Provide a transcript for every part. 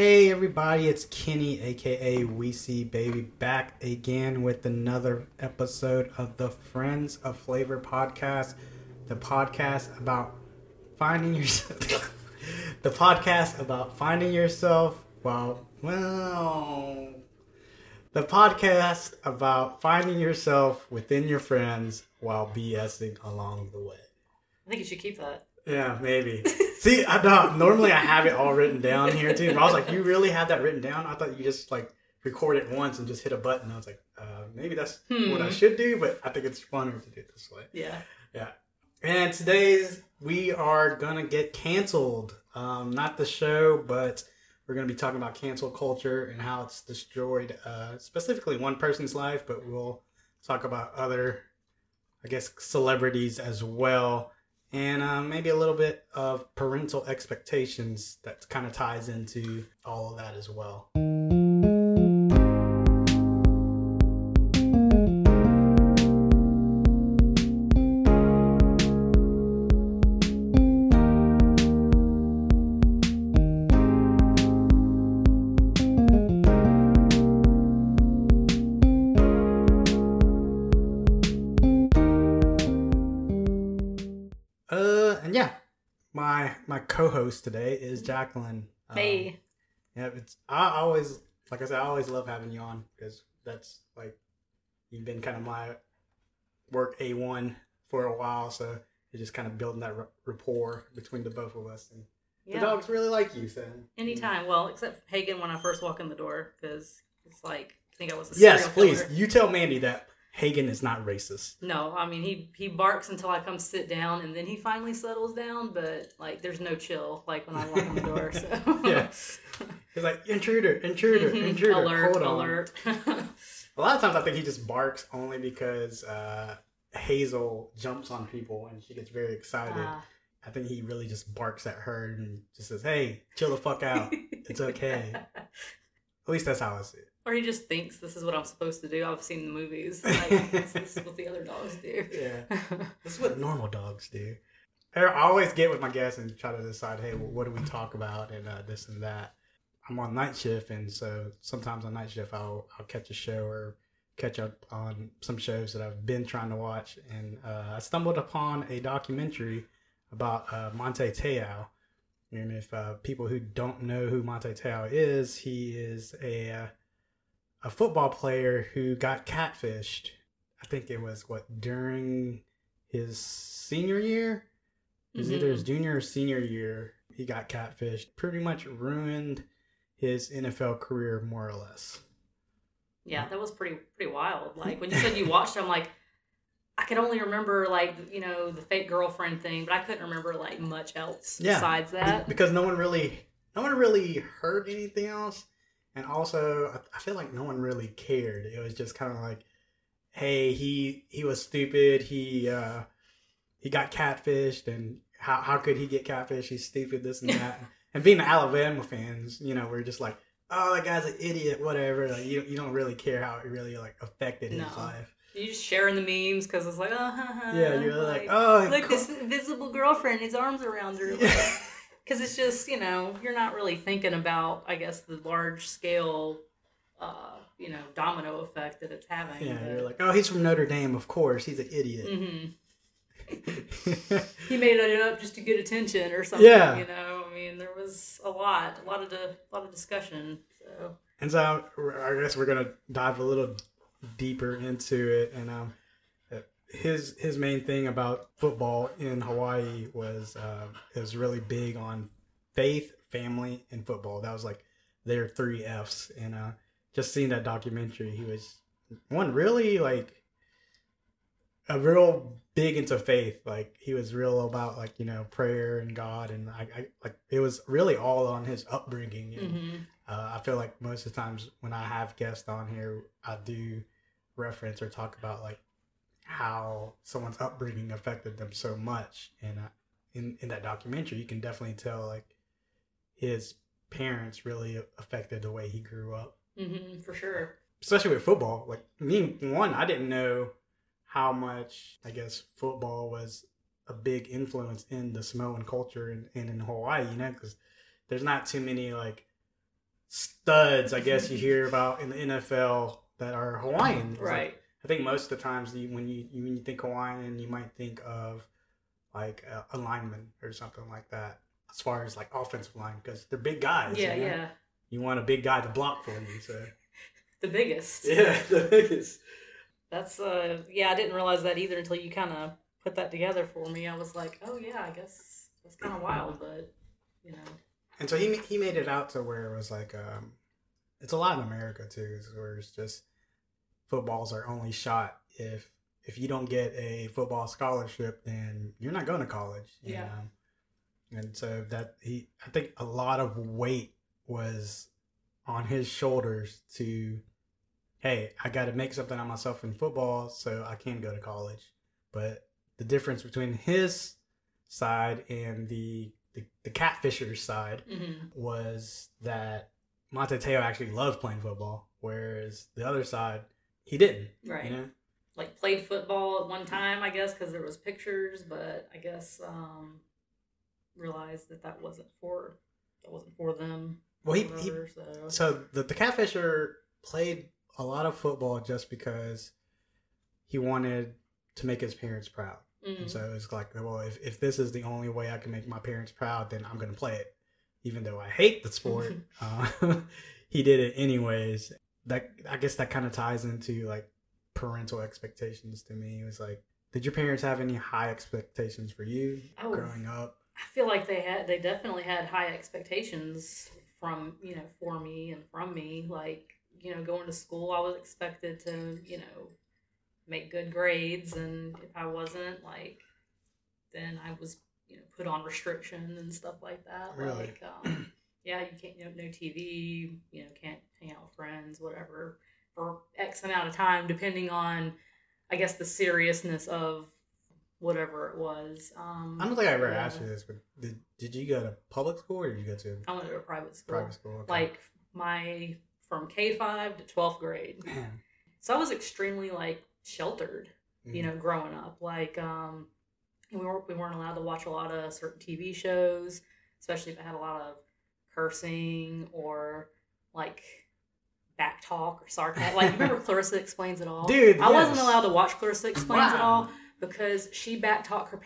Hey everybody, it's Kenny aka Weezy Baby back again with another episode of the Friends of Flavor podcast, the podcast about finding yourself the podcast about finding yourself while well the podcast about finding yourself within your friends while BSing along the way. I think you should keep that. Yeah, maybe. See, I don't. Normally, I have it all written down here too. But I was like, "You really have that written down?" I thought you just like record it once and just hit a button. I was like, uh, "Maybe that's Hmm. what I should do," but I think it's funner to do it this way. Yeah. Yeah. And today's we are gonna get canceled. Um, not the show, but we're gonna be talking about cancel culture and how it's destroyed uh, specifically one person's life, but we'll talk about other, I guess, celebrities as well, and uh, maybe a little bit of parental expectations that kind of ties into all of that as well. Co-host today is Jaclyn. Um, Hey. Yeah, it's I always like I said, I always love having you on because that's like you've been kind of my work a one for a while, so you're just kind of building that r- rapport between the both of us, and Yeah. the dogs really like you. So Anytime. Well, except Hagen when I first walk in the door because it's like I think I was a Yes, please. killer. You tell Mandy that Hagen is not racist. No, I mean he he barks until I come sit down and then he finally settles down. But like there's no chill like when I walk in the door. So Yeah. He's like intruder, intruder, Mhm. intruder. alert, Hold on. alert. A lot of times I think he just barks only because uh, Hazel jumps on people and she gets very excited. Ah. I think he really just barks at her and just says, "Hey, chill the fuck out." It's okay. At least that's how I see it. Or he just thinks this is what I'm supposed to do. I've seen the movies. Like this, this is what the other dogs do. Yeah, this is what normal dogs do. I always get with my guests and try to decide, hey, what do we talk about and uh, this and that. I'm on night shift, and so sometimes on night shift I'll I'll catch a show or catch up on some shows that I've been trying to watch, and uh, I stumbled upon a documentary about uh, Manti Te'o. And if uh, people who don't know who Manti Te'o is, he is a uh, a football player who got catfished. I think it was what during his senior year. It was either his mm-hmm. junior or senior year. He got catfished. Pretty much ruined his NFL career more or less. Yeah, that was pretty pretty wild. Like when you said you watched, I'm like, I could only remember like you know the fake girlfriend thing, but I couldn't remember like much else Yeah, besides that. because no one really, no one really heard anything else, and also I- I feel like no one really cared. It was just kind of like, hey, he he was stupid. He uh he got catfished, and how how could he get catfished? He's stupid. This and that. and being the Alabama fans, you know, we're just like, oh, that guy's an idiot. Whatever. Like you you don't really care how it really like affected his life. You just sharing the memes because it's like, oh, ha, ha, Yeah, you're like, oh, look, cool." this invisible girlfriend, his arms around her. Yeah. Because it's just, you know, you're not really thinking about, I guess, the large scale, uh, you know, domino effect that it's having. Yeah, you're like, oh, he's from Notre Dame, of course. He's an idiot. hmm he made it up just to get attention or something. Yeah. You know, I mean, there was a lot, a lot of, a lot of discussion. So, And so I guess we're gonna dive a little deeper into it. And um, his his main thing about football in Hawaii was uh, it was really big on faith, family, and football. That was like their three Fs. And uh, just seeing that documentary, he was one really like a real big into faith. Like he was real about like you know prayer and God, and I, I like it was really all on his upbringing. And, hmm uh, I feel like most of the times when I have guests on here, I do reference or talk about like how someone's upbringing affected them so much. And uh, in in that documentary, you can definitely tell like his parents really affected the way he grew up, hmm for sure. especially with football. Like me, one, I didn't know how much I guess football was a big influence in the Samoan culture and, and in Hawaii. You know, because there's not too many like studs, I guess you hear about in the NFL that are Hawaiian. Like- Right. I think most of the times you, when you when you think Hawaiian, you might think of like a, a lineman or something like that. As far as like offensive line, because they're big guys. yeah, you know? yeah. You want a big guy to block for you. So The biggest. yeah, the biggest. That's uh yeah, I didn't realize that either until you kind of put that together for me. I was like, oh yeah, I guess that's kind of wild, but you know, And so he he made it out to where it was like um, it's a lot in America too, where it's just footballs are only shot if if you don't get a football scholarship, then you're not going to college. you Yeah. know? And so that he, I think a lot of weight was on his shoulders to, hey, I got to make something of myself in football so I can go to college. But the difference between his side and the the, the catfisher's side hmm was that Manti Te'o actually loved playing football, whereas the other side he didn't. right. You know, Like played football at one time, I guess, because there was pictures, but I guess um realized that that wasn't for that wasn't for them. well he, he so so the the catfisher played a lot of football just because he wanted to make his parents proud. Mhm. And so it's like, well, if, if this is the only way I can make my parents proud, then I'm going to play it. Even though I hate the sport, uh, he did it anyways. That I guess that kind of ties into like parental expectations to me. It was like, did your parents have any high expectations for you Oh. growing up? I feel like they had they definitely had high expectations from you know for me and from me like you know going to school I was expected to you know make good grades and if I wasn't like then I was you know put on restriction and stuff like that Really? like um, yeah you can't you know no TV you know can't hang out with friends whatever for X amount of time depending on I guess the seriousness of whatever it was um, I don't think I ever yeah. asked you this, but did, did you go to public school or did you go to I went to a private school. private school? Okay. Like my from K five to twelfth grade. So I was extremely like sheltered, you Mhm. know, growing up. Like um we weren't we weren't allowed to watch a lot of certain TV shows, especially if it had a lot of cursing or like back talk or sarcasm. Like you remember Clarissa explains it all? Dude, I wasn't allowed to watch Clarissa explains it all because she back talked her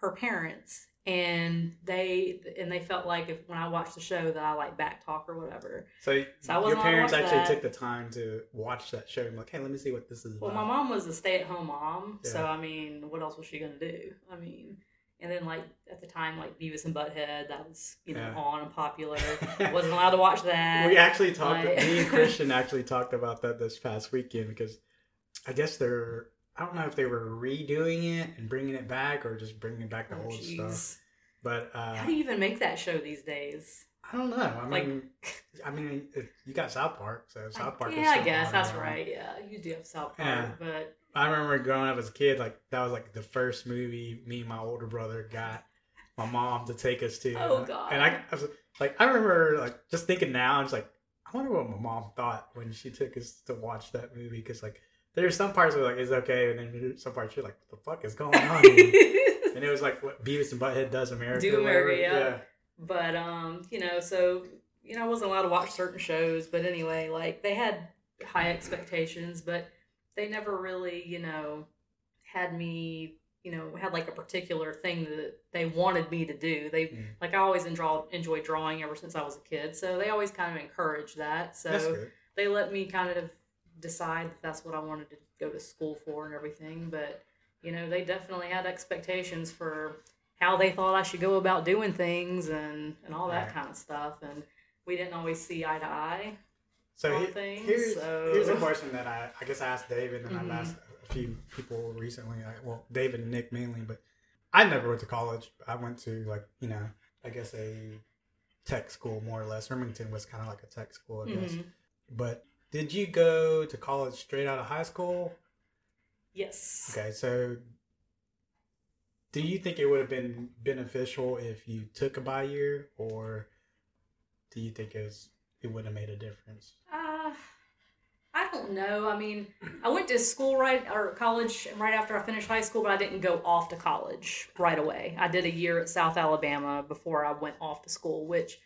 her parents and they and they felt like if when I watched the show that I like back talk or whatever. So, So I your parents actually that. took the time to watch that show and like, hey, let me see what this is Well, about. my mom was a stay at home mom, so I mean, what else was she gonna do? I mean, and then like at the time, like Beavis and Butthead, that was you know Yeah. on and popular. wasn't allowed to watch that. we actually talked. like- me and Christian actually talked about that this past weekend because I guess they're. I don't know if they were redoing it and bringing it back or just bringing back the Oh, old jeez. stuff. But uh, How do you even make that show these days? I don't know. I like- mean, I mean, it, you got South Park, so South Park. is yeah, I guess that's right. Yeah, you do have South Park, Yeah. but I remember growing up as a kid, like that was like the first movie me and my older brother got my mom to take us to. Oh, God. And I, I was like, I remember like just thinking now, I was like, I wonder what my mom thought when she took us to watch that movie because like there's some parts where like it's okay, and then some parts you're like, what the fuck is going on? and it was like what Beavis and Butthead does America. Do. America, yeah. but um, you know, so you know, I wasn't allowed to watch certain shows, but anyway, like they had high expectations, but they never really, you know, had me, you know, had like a particular thing that they wanted me to do. They Mm. like I always enjoy enjoyed drawing ever since I was a kid, so they always kind of encouraged that. So they let me kind of decide that that's what I wanted to go to school for and everything. But you know, they definitely had expectations for how they thought I should go about doing things and and all that Right. kind of stuff. And we didn't always see eye to eye. So he- things, here's so- here's a question that I I guess I asked David and Mhm. I've asked a few people recently. I, well, David and Nick mainly, but I never went to college. I went to like you know I guess a tech school more or less. Remington was kind of like a tech school, I guess. Mhm. But did you go to college straight out of high school? Yes. Okay, so do you think it would have been beneficial if you took a bi year, or do you think it was it would have made a difference? Uh, I don't know. I mean, I went to school right or college right after I finished high school, but I didn't go off to college right away. I did a year at South Alabama before I went off to school, which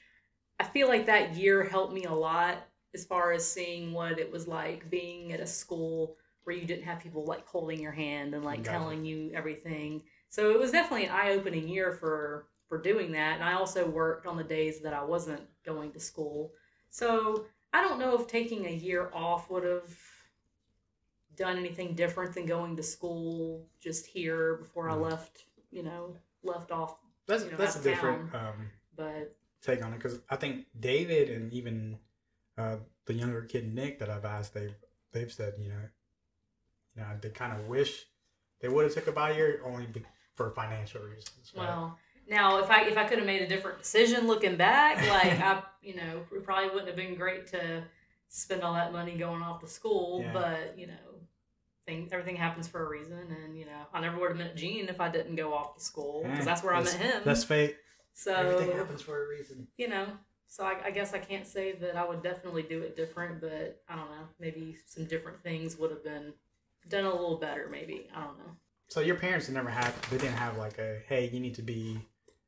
I feel like that year helped me a lot as far as seeing what it was like being at a school where you didn't have people like holding your hand and like Gotcha. telling you everything. So it was definitely an eye-opening year for for doing that. And I also worked on the days that I wasn't going to school. So I don't know if taking a year off would have done anything different than going to school just here before I left, you know, left off. That's You know, that's a different um, But take on it because I think David and even uh, the younger kid Nick that I've asked, they've they've said you know, you know they kind of wish they would have took a bye year only be, for financial reasons. right? well, now if I if I could have made a different decision looking back, like I, you know, it probably wouldn't have been great to spend all that money going off to school. Yeah. But you know, thing everything happens for a reason, and you know, I never would have met Gene if I didn't go off to school because Yeah, mm. that's where I met him. That's fate. so Everything happens for a reason. you know, so I, I guess I can't say that I would definitely do it different, but I don't know. Maybe some different things would have been done a little better. Maybe I don't know. So your parents never had they didn't have like a hey you need to be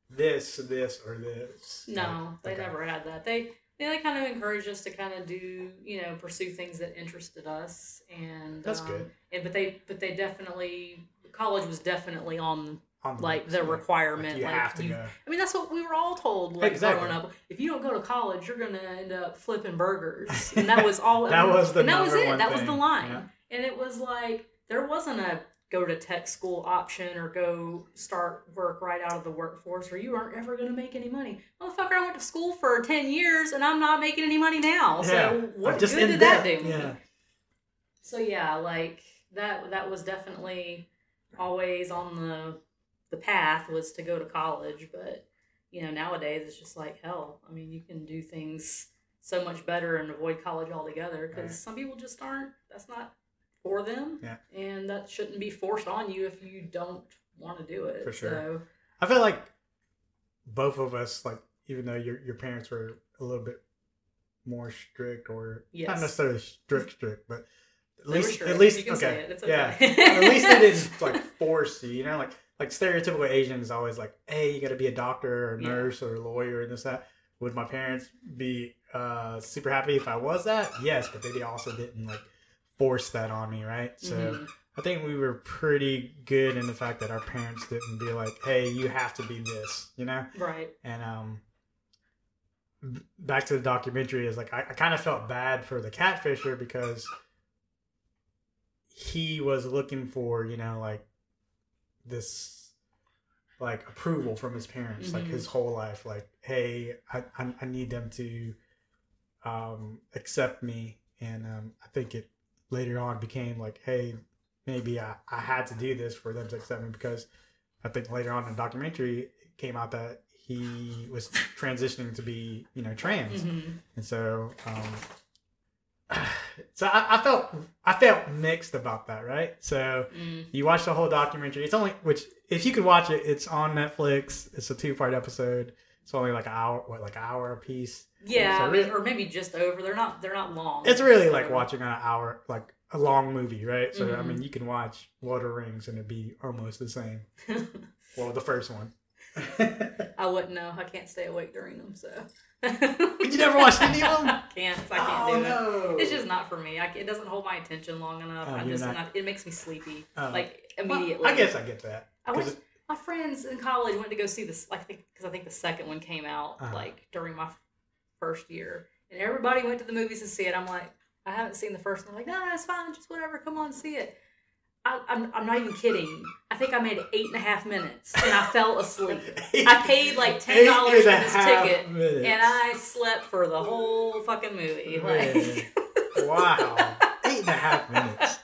this this or this. No, they okay. never had that. They they like kind of encouraged us to kind of do you know pursue things that interested us and That's um, good. And but they but they definitely college was definitely on On like the requirement. Like you like have to you- go. I mean, that's what we were all told like Exactly. growing up. If you don't go to college, you're gonna end up flipping burgers, and that was all. That was the and that was it. That was the line, yeah. and it was like there wasn't a go to tech school option or go start work right out of the workforce, or you aren't ever gonna make any money. Motherfucker, I went to school for ten years and I'm not making any money now. Yeah, So what good did that debt, do? yeah. So yeah, like that that was definitely always on the the path was to go to college, but you know, nowadays it's just like hell. I mean, you can do things so much better and avoid college altogether because Right. some people just aren't that's not for them. Yeah. And that shouldn't be forced on you if you don't want to do it. For sure. So I feel like both of us, like even though your your parents were a little bit more strict, or Yes. not necessarily strict, strict, but at they least at least okay, it. It's yeah. at least they didn't like force you. You know, like like stereotypical Asian is always like, hey, you got to be a doctor or a Yeah. nurse or a lawyer and this that. Would my parents be uh, super happy if I was that? Yes, but they also didn't like force that on me, right? So. Mhm. I think we were pretty good in the fact that our parents didn't be like, "Hey, you have to be this," you know. Right. And um, back to the documentary is like I, I kind of felt bad for the catfisher because he was looking for you know like this like approval from his parents like Mhm. his whole life like hey I, I, I need them to um accept me and um i think it later on became like hey maybe i, I had to do this for them to accept me because i think later on in the documentary it came out that he was transitioning to be you know trans. Mhm. and so um so I, I felt i felt mixed about that right? So Mm. you watch the whole documentary. It's only which if you could watch it it's on netflix. It's a two-part episode it's only like an hour what like an hour a piece Yeah, So really- or maybe just over. They're not. They're not long. it's really like watching an hour like a long movie right so i Mhm. mean you can watch lord of rings and it'd be almost the same well the first one I wouldn't know. I can't stay awake during them, so. you never watched any of them? I can't. I can't oh do it. no It's just not for me. I, it doesn't hold my attention long enough. Oh, I just not- not, it makes me sleepy, Oh. like Well, immediately. i guess i get that I went. My friends in college went to go see this, like, because I think the second one came out Uh-huh. like during my first year, and everybody went to the movies to see it. I'm like, I haven't seen the first one. They're like, no, it's fine, just whatever. Come on, see it. I, I'm, I'm not even kidding. I think I made eight and a half minutes, and I fell asleep. I paid like ten dollars for this ticket, minutes. and I slept for the whole fucking movie. Like, wow eight and a half minutes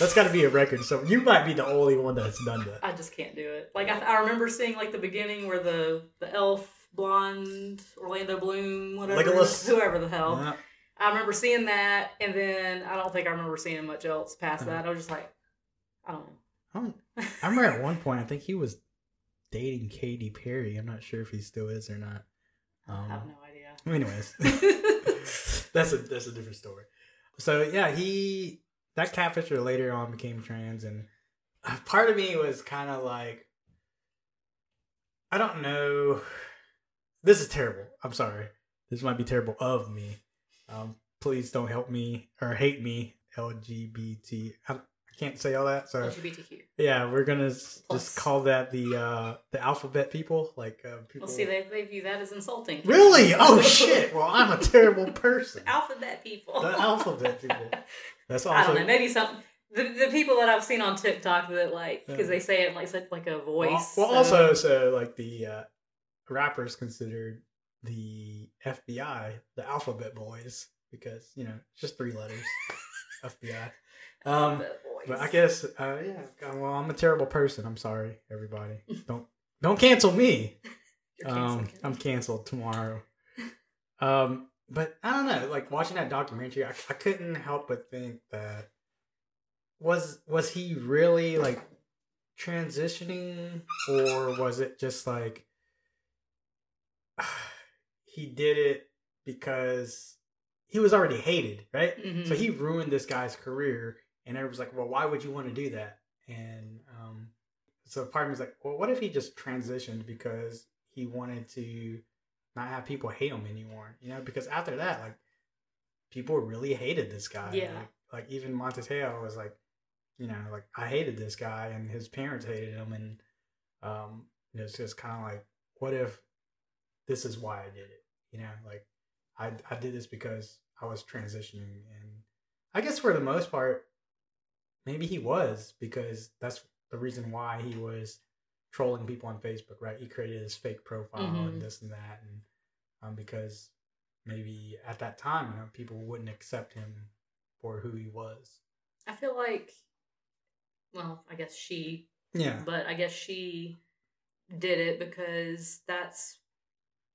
that's got to be a record so you might be the only one that's done that I just can't do it. Like I, I remember seeing like the beginning where the the elf blonde Orlando Bloom whatever Legolas. whoever the hell. Yeah. I remember seeing that, and then I don't think I remember seeing much else past Uh-huh. that. I was just like, I don't know. I, don't- I remember at one point i think he was dating Katy Perry i'm not sure if he still is or not I um, have no idea. anyways that's a that's a different story so yeah he that catfisher later on became trans and part of me was kind of like i don't know this is terrible i'm sorry this might be terrible of me. Um, please don't help me or hate me. LGBT. Can't say all that. So LGBTQ. yeah, we're gonna Plus. just call that the uh the alphabet people. Like uh, people. Well, see, they, they view that as insulting. Really? Oh shit! Well, I'm a terrible person. Alphabet people. The alphabet people. That's awesome. I don't know. Maybe some the, the people that I've seen on TikTok that like because Yeah. they say it like such like a voice. Well, so- also, so like the uh, rappers considered the FBI the alphabet boys because you know it's just three letters, FBI. Um, but I guess uh, yeah. Well, I'm a terrible person. I'm sorry, everybody. Don't don't cancel me. Um. I'm canceled tomorrow. Um, but I don't know. Like watching that documentary, I, I couldn't help but think that was was he really like transitioning, or was it just like he did it because he was already hated, right? Mhm. So he ruined this guy's career, and everyone's like, "Well, why would you want to do that?" And um, so part of me was like, "Well, what if he just transitioned because he wanted to not have people hate him anymore?" You know, because after that, like people really hated this guy. Yeah. Like, like even Manti Te'o was like, you know, like I hated this guy, and his parents hated him, and um, it's just kind of like, what if this is why I did it? You know, like I I did this because I was transitioning, and I guess for the most part, maybe he was because that's the reason why he was trolling people on Facebook, right? He created his fake profile Mhm. and this and that, and um, because maybe at that time, you know, people wouldn't accept him for who he was. I feel like, well, I guess she, Yeah, but I guess she did it because that's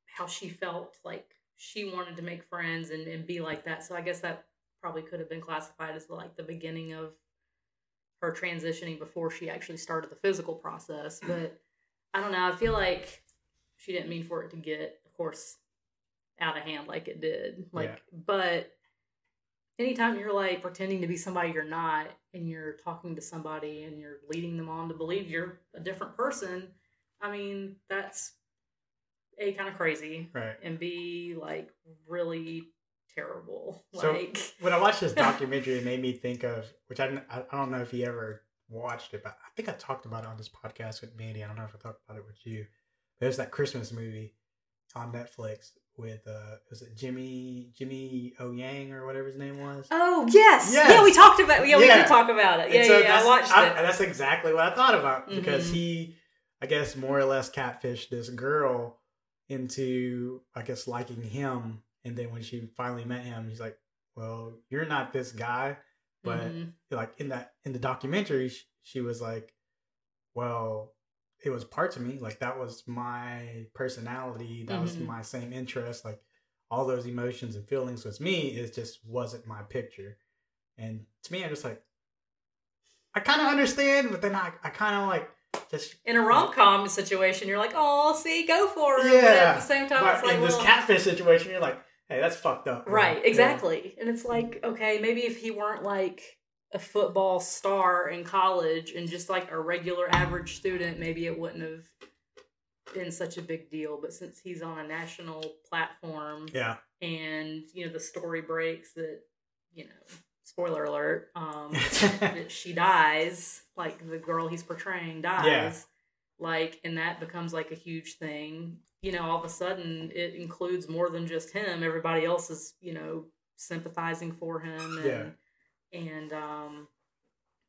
how she felt. Like she wanted to make friends and, and be like that. So I guess that probably could have been classified as like the beginning of her transitioning before she actually started the physical process. But I don't know. I feel like she didn't mean for it to get, of course, out of hand like it did. Like, Yeah. but anytime you're like pretending to be somebody you're not and you're talking to somebody and you're leading them on to believe you're a different person, I mean, that's a kind of crazy right. and b like really terrible. So- like when I watched this documentary, it made me think of which I, I I don't know if you ever watched it, but I think I talked about it on this podcast with Mandy. I don't know if I talked about it with you. Was that Christmas movie on Netflix with uh was it Jimmy Jimmy O Yang or whatever his name was. Oh yes. Yes. Yeah, we talked about yeah, we did talk about it. Yeah, so yeah, yeah. I watched it. That's exactly what I thought about because Mhm. he, I guess, more or less catfished this girl into, I guess, liking him. And then when she finally met him, he's like, "Well, you're not this guy." But Mhm. like in that in the documentary, sh- she was like, "Well, it was parts of me. Like that was my personality. That was Mhm. my same interest. Like all those emotions and feelings was me. It just wasn't my picture." And to me, I'm just like, I kind of understand, but then I, I kind of like just in a rom com situation, you're like, oh, see, go for it. But Yeah, at the same time, But it's like, in this well, catfish situation, you're like, hey, that's fucked up. bro." right, Yeah. exactly. And it's like, okay, maybe if he weren't like a football star in college and just like a regular average student, maybe it wouldn't have been such a big deal. But since he's on a national platform, Yeah. and you know the story breaks that you know spoiler alert um that she dies like the girl he's portraying dies Yeah. like and that becomes like a huge thing you know all of a sudden it includes more than just him everybody else is you know sympathizing for him and and um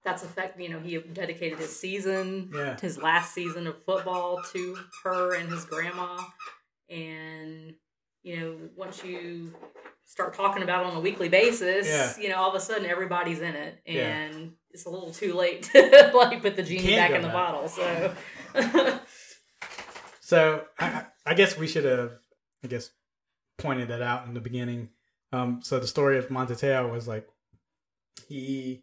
that's affect you know he dedicated his season Yeah. his last season of football to her and his grandma and you know once you start talking about it on a weekly basis Yeah. you know all of a sudden everybody's in it Yeah. and it's a little too late to like put the genie back in the back. bottle so So I, I- guess we should have, I guess, pointed that out in the beginning. Um, so the story of Manti Te'o was like he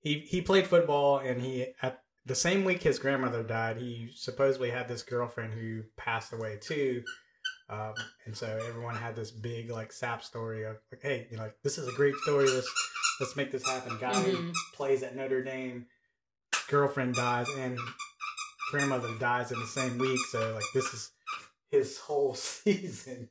he he played football and he at the same week his grandmother died. He supposedly had this girlfriend who passed away too. Um, and so everyone had this big like sap story of like, hey, you know, like, this is a great story. Let's let's make this happen. Guy who Mhm. plays at Notre Dame, girlfriend dies, and grandmother dies in the same week. So like this is his whole season.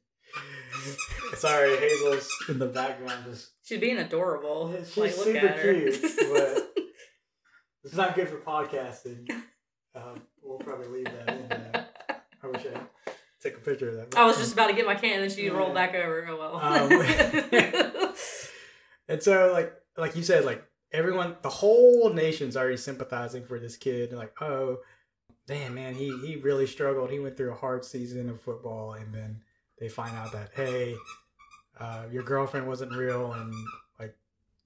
Sorry, Hazel's in the background. Just She's being adorable. she's like, super cute, but it's not good for podcasting. Um, we'll probably leave that in there. I wish I take a picture of that. I was just about to get my can, and then she Yeah. rolled back over. Oh well. Um, And so, like, like you said, like everyone, the whole nation's already sympathizing for this kid. They're like, oh, damn, man, he he really struggled. He went through a hard season of football, and then they find out that hey, uh, your girlfriend wasn't real, and like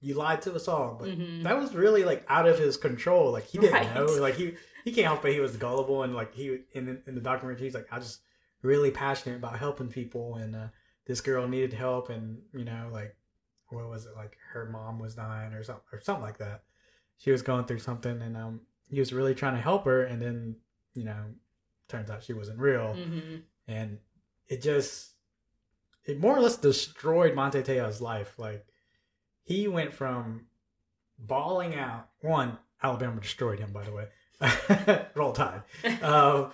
you lied to us all. But Mhm. that was really like out of his control. Like he didn't Right. know. Like he he can't help but he was gullible, and like he in in the documentary, he's like, I just really passionate about helping people, and uh, this girl needed help, and you know, like what was it like her mom was dying or something or something like that. She was going through something, and um, he was really trying to help her, and then you know, turns out she wasn't real, Mhm. and it just it more or less destroyed Manti Te'o's life. Like he went from bawling out. One, Alabama destroyed him, by the way. Roll Tide. Um,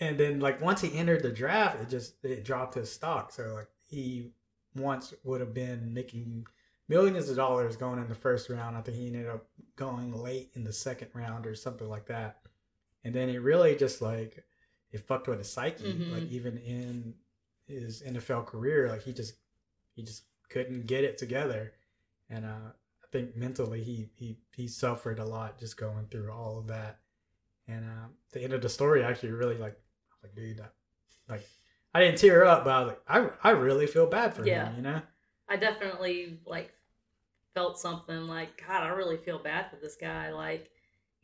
and then like once he entered the draft, it just it dropped his stock. So like he once would have been making millions of dollars going in the first round. I think he ended up going late in the second round or something like that. And then it really just like it fucked with his psyche. Mhm. Like even in his NFL career, like he just he just couldn't get it together. And uh I think mentally he he he suffered a lot just going through all of that. And uh, the end of the story actually really like I was like, dude, that, like I didn't tear up, but I was like, I I really feel bad for Yeah. him, you know? I definitely like felt something like God. I really feel bad for this guy. Like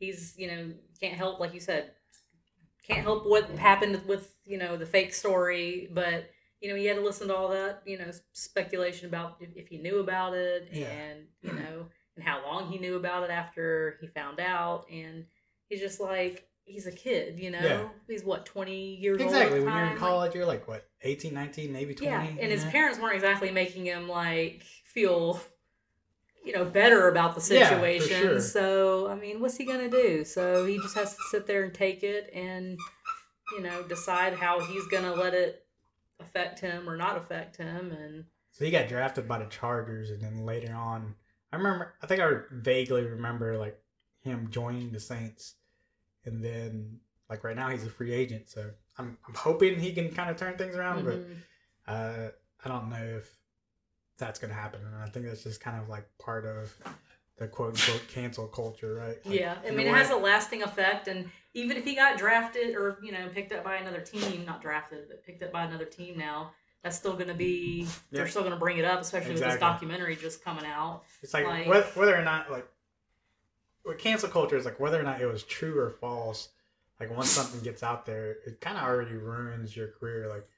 he's you know can't help like you said can't help what happened with you know the fake story, but you know he had to listen to all that you know speculation about if, if he knew about it Yeah. and you know and how long he knew about it after he found out and he's just like he's a kid you know Yeah. he's what 20 years Exactly. old When you're in college. college, you're like what, 18, 19, maybe 20? Yeah, and his parents weren't exactly making him like feel, you know, better about the Yeah, situation. sure. So I mean, what's he gonna do? So he just has to sit there and take it, and you know, decide how he's gonna let it affect him or not affect him. And So he got drafted by the Chargers, and then later on, I remember. I think I vaguely remember like him joining the Saints, and then like right now he's a free agent. So I'm I'm hoping he can kind of turn things around, mhm. but uh, I don't know if that's gonna happen. And I think that's just kind of like part of the quote unquote cancel culture, right? Like, yeah, I mean, it has a lasting effect, and even if he got drafted or you know picked up by another team, not drafted, but picked up by another team now. That's still going to be. They're still going to bring it up, especially with this documentary just coming out. It's like, Like- whether, whether or not like with cancel culture is like whether or not it was true or false. Like once something gets out there, it kind of already ruins your career. Like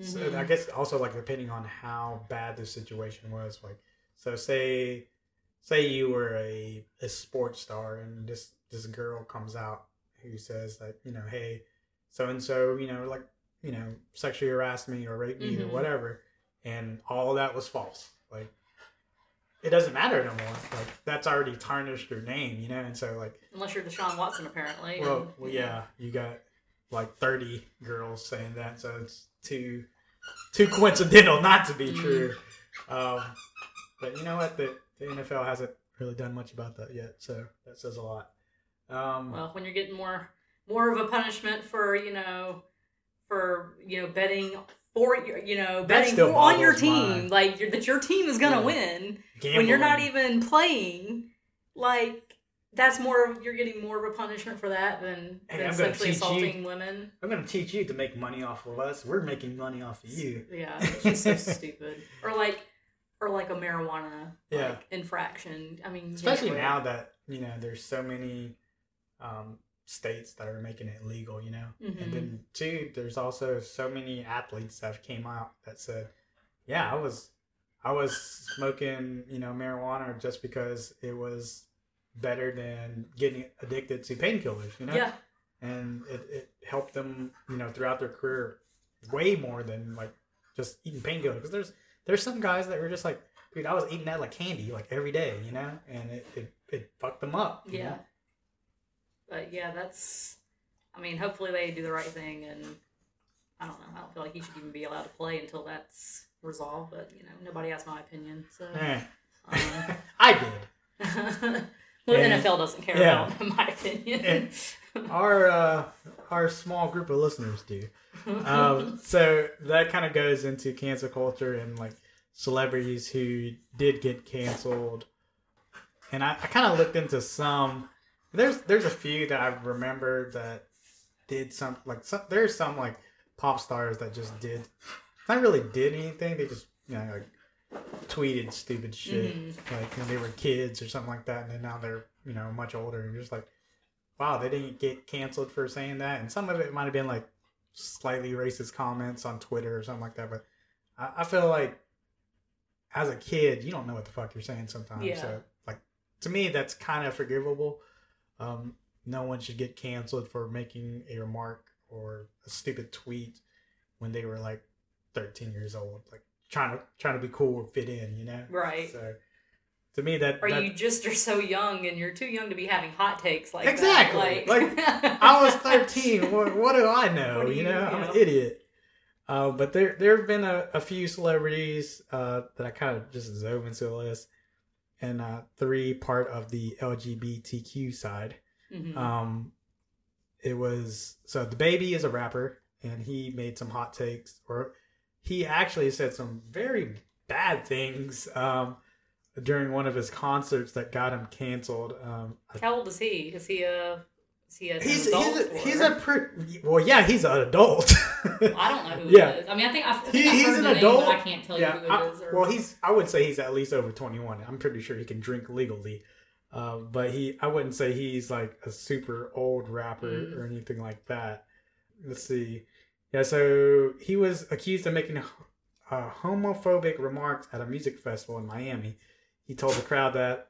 so Mhm. I guess also like depending on how bad the situation was. Like so say say you were a, a sports star and this this girl comes out who says that you know hey so and so you know like you know sexually harassed me or raped me or Mhm. whatever and all that was false like it doesn't matter no more like that's already tarnished your name you know and so like Unless you're Deshaun Watson, apparently. well, and, well yeah you got like 30 girls saying that so it's too too coincidental not to be true. Um but you know what? The, the nfl hasn't really done much about that yet so that says a lot. Um Well, when you're getting more more of a punishment for you know for you know betting for you know betting on your team like that your team is gonna Yeah. win when you're not even playing like that's more you're getting more of a punishment for that than, Hey, than sexually teach you. assaulting women i'm gonna teach you to make money off of us we're making money off of you yeah it's just so stupid or like or like a marijuana Yeah. like infraction i mean especially now that you know there's so many um states that are making it legal you know Mhm. and then two there's also so many athletes that have came out that said yeah i was i was smoking you know marijuana just because it was better than getting addicted to painkillers you know yeah and it, it helped them you know throughout their career way more than like just eating painkillers because there's there's some guys that were just like dude i was eating that like candy like every day you know and it it, it fucked them up Yeah. know? But yeah, that's. I mean, hopefully they do the right thing, and I don't know. I don't feel like he should even be allowed to play until that's resolved. But you know, nobody asked my opinion, so Eh. um, I did. well, the And- NFL doesn't care yeah. about in my opinion. Our uh, our small group of listeners do. Um, so that kind of goes into cancel culture and like celebrities who did get canceled. And I, I kind of looked into some. There's there's a few that I remember that did some like some, there's some like pop stars that just did not really did anything. They just you know like tweeted stupid shit Mhm. like when they were kids or something like that, and then now they're you know much older. And you're just like, wow, they didn't get canceled for saying that. And some of it might have been like slightly racist comments on Twitter or something like that. But I, I feel like as a kid, you don't know what the fuck you're saying sometimes. Yeah. So like to me, that's kind of forgivable. Um, no one should get canceled for making a remark or a stupid tweet when they were like 13 years old, like trying to trying to be cool or fit in, you know. right. So to me, that, or that you just are so young and you're too young to be having hot takes like Exactly. that. Like, I was 13. What, what do I know? Do you you know, I'm know? an idiot. Uh, but there there have been a, a few celebrities uh, that I kind of just dove into the list, and uh, three part of the LGBTQ side. Mhm. Um, it was so DaBaby is a rapper, and he made some hot takes, or he actually said some very bad things um, during one of his concerts that got him canceled. Um, How old is he? Is he a is he a He's adult he's a, he's a pretty well yeah he's an adult. I don't know who Yeah. he is. I mean, I think I He- think I've he's an name, adult. but I can't tell yeah, you who I- it is. Or... well he's I would say he's at least over twenty one. I'm pretty sure he can drink legally, uh, but he I wouldn't say he's like a super old rapper Mm. or anything like that. Let's see, yeah. So he was accused of making uh, homophobic remarks at a music festival in Miami. He told the crowd that.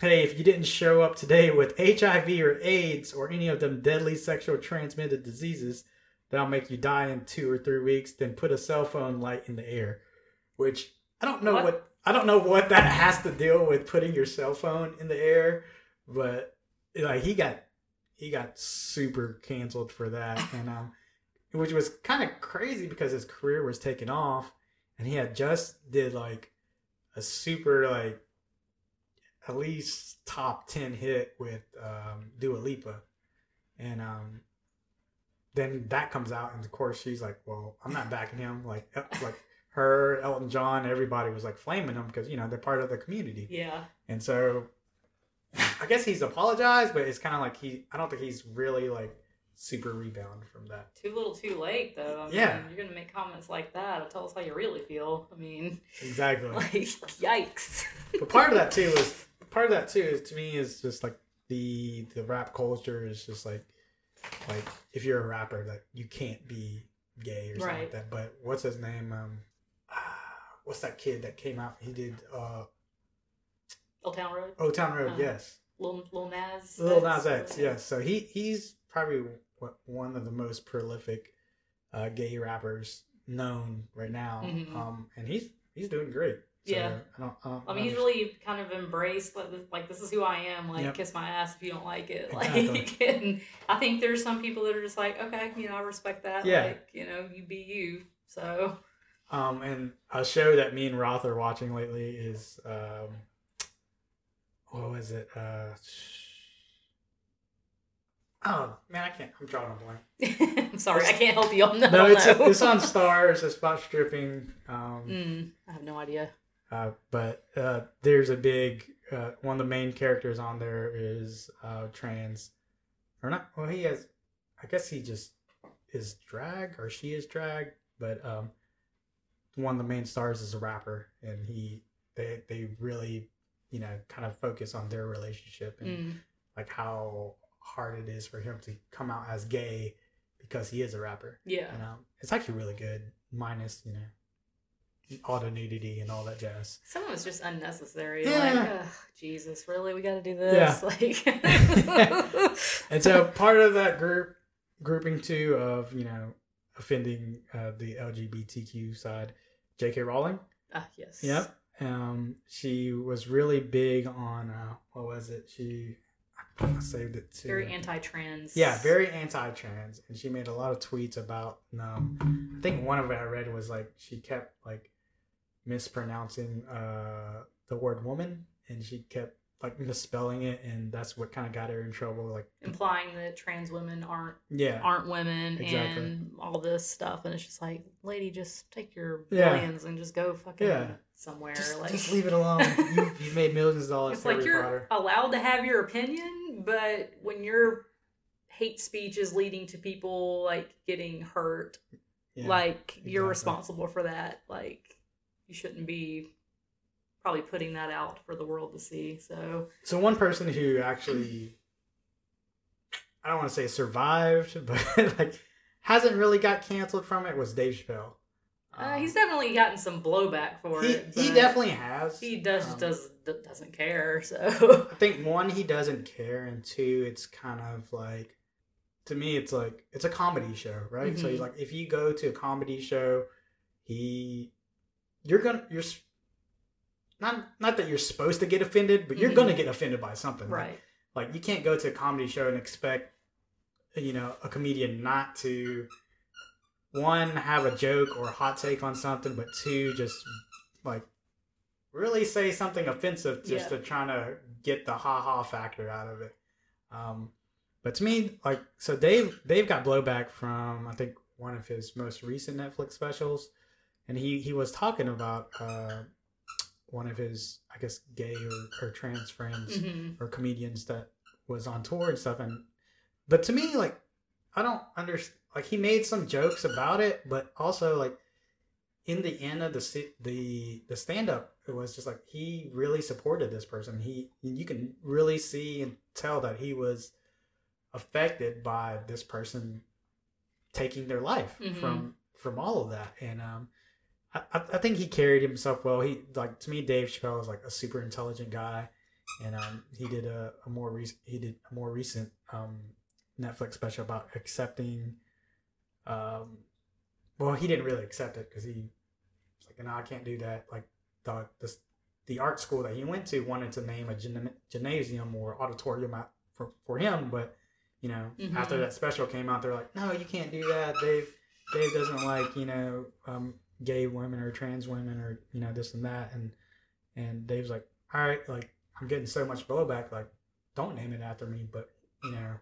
Hey, if you didn't show up today with HIV or AIDS or any of them deadly sexual transmitted diseases that'll make you die in two or three weeks, then put a cell phone light in the air. Which I don't know what, What? I don't know what that has to deal with putting your cell phone in the air, but like he got he got super canceled for that, and um, which was kind of crazy because his career was taking off, and he had just did like a super like at least top 10 hit with um, Dua Lipa. And um, then that comes out, and of course, she's like, Well, I'm not backing him. Like, like her, Elton John, everybody was like flaming him because, you know, they're part of the community. yeah, And so I guess he's apologized, but it's kind of like he, I don't think he's really like super rebound from that. too little, too late though. I mean, Yeah. you're gonna make comments like that. Tell us how you really feel. I mean, Exactly. like, yikes. but part of that too is part of that too is to me is just like the the rap culture is just like like if you're a rapper that you can't be gay or something like that. But what's his name? Um, ah, what's that kid that came out? He did uh, Old Town Road. Old Town Road. Uh, yes, Lil, Lil Nas. Lil X, Nas X. Yes. So he he's probably one of the most prolific uh, gay rappers known right now. Mhm. Um, and he's he's doing great. So Yeah. I don't. I, don't I mean, he's really kind of embraced like, this- like this is who I am. Like, Yep. kiss my ass if you don't like it. Exactly. Like, and I think there's some people that are just like, okay, you know, I respect that. Yeah. Like, you know, you be you. So, Um, and a show that me and Roth are watching lately is um, what was it? Uh, oh man, I can't. I'm drawing a blank. I'm sorry, I can't help you on that. No, it's no. it's on Starz. It's about stripping. Um, Mm, I have no idea. uh, but uh, there's a big uh, one of the main characters on there is uh, trans, or not? Well, he has. I guess he just is drag or she is drag, but um, one of the main stars is a rapper, and he they they really you know kind of focus on their relationship and Mm, like how hard it is for him to come out as gay because he is a rapper. yeah. And um, it's actually really good, minus you know all the nudity and all that jazz. Some of it's just unnecessary. Yeah. Like, Jesus, really? We got to do this? Yeah. Like, And so part of that group grouping too of you know offending uh, the LGBTQ side, J.K. Rowling. ah, yes. Yep. Um, she was really big on uh, what was it? She I saved it too. Very anti-trans. Yeah, very anti-trans, and she made a lot of tweets about. Um, I think one of it I read was like she kept like mispronouncing uh, the word woman, and she kept like misspelling it, and that's what kind of got her in trouble. Like implying that trans women aren't yeah, aren't women Exactly. and all this stuff, and it's just like, lady, just take your Yeah. billions and just go fucking Yeah. somewhere. just, like, just leave it alone. you, you've made millions of dollars it's like you're Potter. allowed to have your opinion, but when your hate speech is leading to people like getting hurt, Yeah. like you're exactly. responsible for that. Like you shouldn't be probably putting that out for the world to see. So So one person who actually, I don't want to say survived, but like hasn't really got canceled from it was Dave Chappelle. uh, Um, he's definitely gotten some blowback for he, it. he definitely has. he does Um, does doesn't care. So I think one, he doesn't care, and two, it's kind of like, to me, it's like it's a comedy show, right? So Mhm. like, if you go to a comedy show, he, you're gonna you're not not that you're supposed to get offended, but you're Mhm. gonna get offended by something, right. Like you can't go to a comedy show and expect, you know, a comedian not to one have a joke or a hot take on something, but two just like really say something offensive just Yeah. to trying to get the ha ha factor out of it. Um, but to me, like so, Dave Dave got blowback from I think one of his most recent Netflix specials, and he he was talking about uh, one of his I guess gay or, or trans friends hmm or comedians that was on tour and stuff and but to me like i don't understand like he made some jokes about it but also like in the end of the the the stand up it was just like he really supported this person he you can really see and tell that he was affected by this person taking their life Mhm. from from all of that and um I, I think he carried himself well. He like to me, Dave Chappelle is like a super intelligent guy, and um, he did a, a more recent he did a more recent um, Netflix special about accepting. Um, well, he didn't really accept it because he was like, "No, I can't do that." Like the the the art school that he went to wanted to name a gymna- gymnasium or auditorium for for him, but you know, Mhm. after that special came out, they're like, "No, you can't do that, Dave." Dave doesn't like you know um, gay women or trans women or you know this and that. And and Dave's like all right like I'm getting so much blowback like don't name it after me. But you know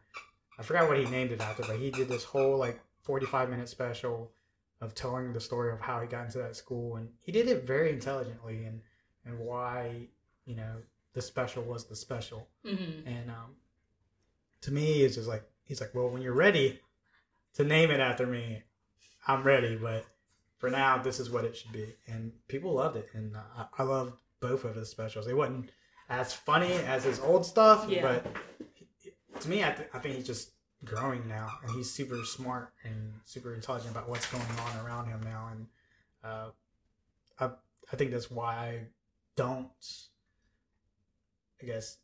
I forgot what he named it after but he did this whole like 45 minute special of telling the story of how he got into that school. And he did it very intelligently and and why you know the special was the special. Hmm and um, to me, it's just like he's like, well, when you're ready to name it after me, I'm ready. But for now, this is what it should be. And people loved it, and uh, I, I loved both of his specials. They wasn't as funny as his old stuff, Yeah. but to me, I, th- I think he's just growing now, and he's super smart and super intelligent about what's going on around him now. And uh, I I think that's why I don't, I guess,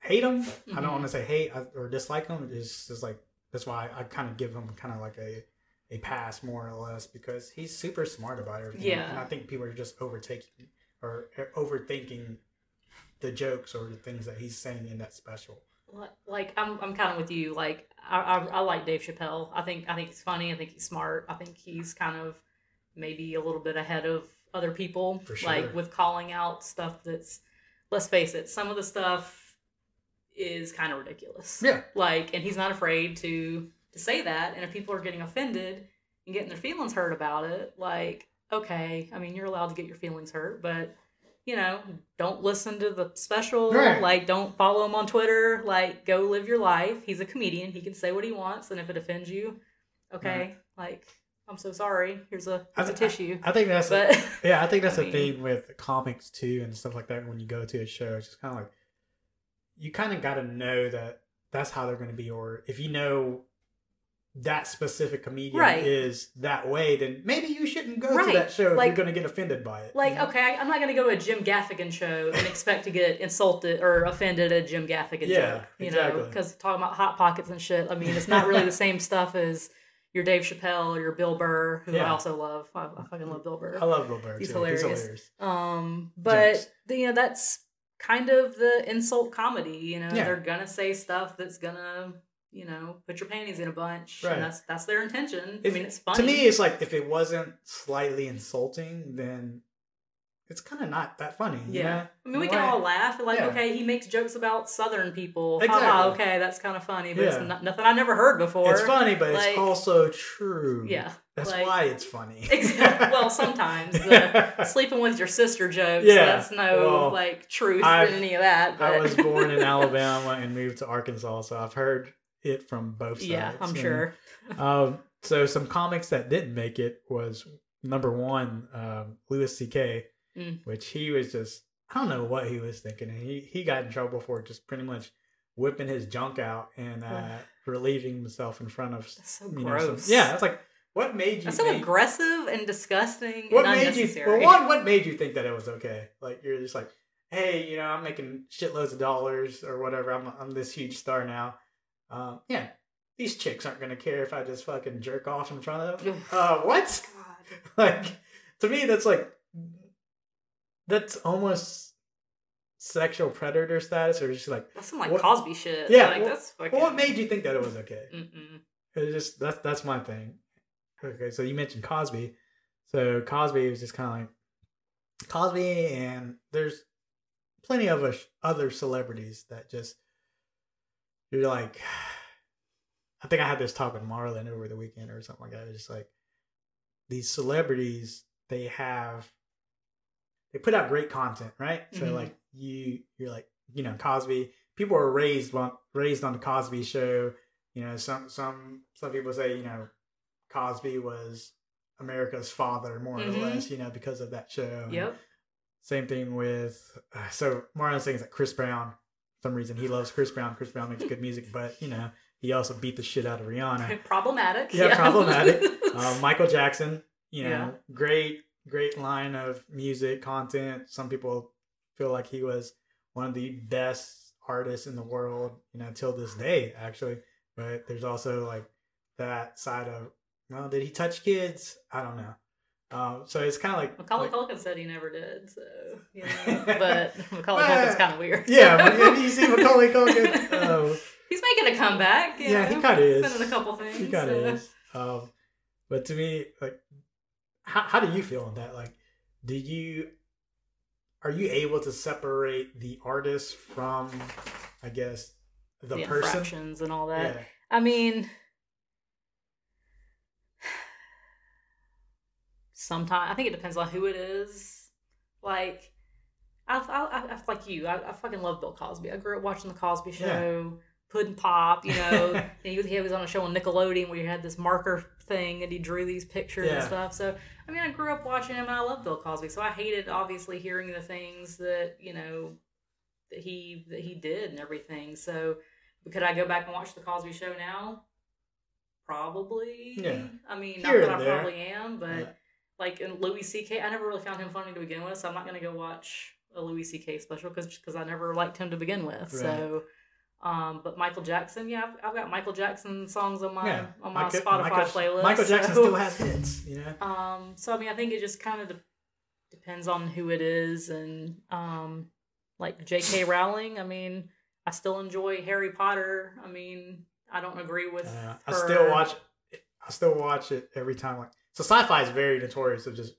hate him. I don't Mhm. want to say hate or dislike him. It's just like that's why I, kind of give him kind of like a a pass more or less because he's super smart about everything. Yeah. and I think people are just overtaking or er, overthinking the jokes or the things that he's saying in that special. Like I'm, I'm kind of with you. Like I, I, I like Dave Chappelle. I think, I think he's funny. I think he's smart. I think he's kind of maybe a little bit ahead of other people. For sure. Like with calling out stuff that's, let's face it, some of the stuff is kind of ridiculous. Yeah. Like, and he's not afraid to to say that. And if people are getting offended and getting their feelings hurt about it, like, okay, I mean, you're allowed to get your feelings hurt, but you know, don't listen to the special. Right. Like, don't follow him on Twitter. Like, go live your life. He's a comedian. He can say what he wants, and if it offends you, okay, like, I'm so sorry. Here's a here's a I- tissue. I think that's But Yeah, I think that's I mean- thing with comics too and stuff like that. When you go to a show, it's just kind of like you kind of got to know that that's how they're going to be, or if you know that specific comedian Right. is that way, then maybe you shouldn't go to that show if Like- you're going to get offended by it. Like, you know? okay, I- I'm not going to go to a Jim Gaffigan show and expect to get insulted or offended at a Jim Gaffigan Yeah, joke, you exactly. know, because talking about hot pockets and shit. I mean, it's not really the same stuff as your Dave Chappelle or your Bill Burr, who I also love. I, I fucking love Bill Burr. I love Bill Burr. He's too. hilarious. He's hilarious. Um, but Jokes. you know that's kind of the insult comedy. You know, Yeah. they're gonna say stuff that's gonna you know put your panties in a bunch, Right. and that's that's their intention. If- I mean, it's funny To me, it's like if it wasn't slightly insulting, then it's kind of not that funny. you Yeah. know? I mean, we can all laugh. Like, Yeah. okay, he makes jokes about Southern people. Exactly. Haha, okay, that's kind of funny, but Yeah. it's not, nothing I never heard before. It's funny, but like- it's also true. Yeah. That's like- why it's funny. Exactly. Well, sometimes the sleeping with your sister jokes. Yeah, That's no well, like truth I've- in any of that. But I was born in Alabama and moved to Arkansas, so I've heard it from both sides. yeah, I'm And, sure. Um, so some comics that didn't make it was number one, um, Louis C.K., Mm. which he was just I don't know what he was thinking, and he he got in trouble for just pretty much whipping his junk out and uh, relieving himself in front of That's so you know, some- gross. yeah, it's like what made you That's so think, aggressive and disgusting what and made you well one what made you think that it was okay like you're just like hey you know i'm making shitloads of dollars or whatever i'm, I'm this huge star now um, yeah these chicks aren't gonna care if i just fucking jerk off in front of them uh what like to me that's like that's almost sexual predator status or just like That's some like What- Cosby shit. Yeah, like well- that's fucking. well, what made you think that it was okay Mm-mm. it's just that's that's my thing. Okay, so you mentioned Cosby. So Cosby was just kind of like Cosby, and there's plenty of other celebrities that just you're like. I think I had this talk with Marlon over the weekend or something like that. It was just like these celebrities, they have they put out great content, right? So Mhm. like you, you're like you know Cosby. People are raised on raised on the Cosby Show you know some some some people say you know cosby was america's father more Mhm. or less you know because of that show And Yep. same thing with uh, so marlon's thing is like chris brown some reason he loves chris brown chris brown makes good music but you know he also beat the shit out of rihanna problematic. Yeah, problematic. um, michael jackson you know Yeah. great great line of music content some people feel like he was one of the best artists in the world you know till this day actually but there's also like that side of well did he touch kids i don't know um, so it's kind of like, Macaulay like- Culkin said he never did, so know. but Macaulay Culkin's kind of weird. yeah but if you see macaulay culkin oh, he's making a comeback. Yeah, he kinda is. Been in a couple things. he kind of so. is um, but to me like how, how do you feel on that like do you are you able to separate the artist from i guess the, the person and all that. yeah I mean, sometimes I think it depends on who it is. Like, I, I, like you. I, I fucking love Bill Cosby. I grew up watching the Cosby Show, Puddin' Pop. You know, and he was, he was on a show on Nickelodeon where he had this marker thing and he drew these pictures and stuff. So, I mean, I grew up watching him and I love Bill Cosby. So I hated obviously hearing the things that you know that he that he did and everything. So, could I go back and watch the Cosby Show now? Probably. Yeah. I mean, Here not that I there. probably am, but Yeah. Like in Louis C.K., I never really found him funny to begin with, so I'm not going to go watch a Louis C.K. special because because I never liked him to begin with. So, um, but Michael Jackson, yeah, I've, I've got Michael Jackson songs on my yeah on my Michael- Spotify michael, playlist. michael jackson so- still has hits you know um, so I mean, I think it just kind of de- depends on who it is, and um, like J.K. Rowling. I mean, I still enjoy Harry Potter. I mean, I don't agree with. Uh, I still watch. I still watch it every time. Like so, Syfy is very notorious of just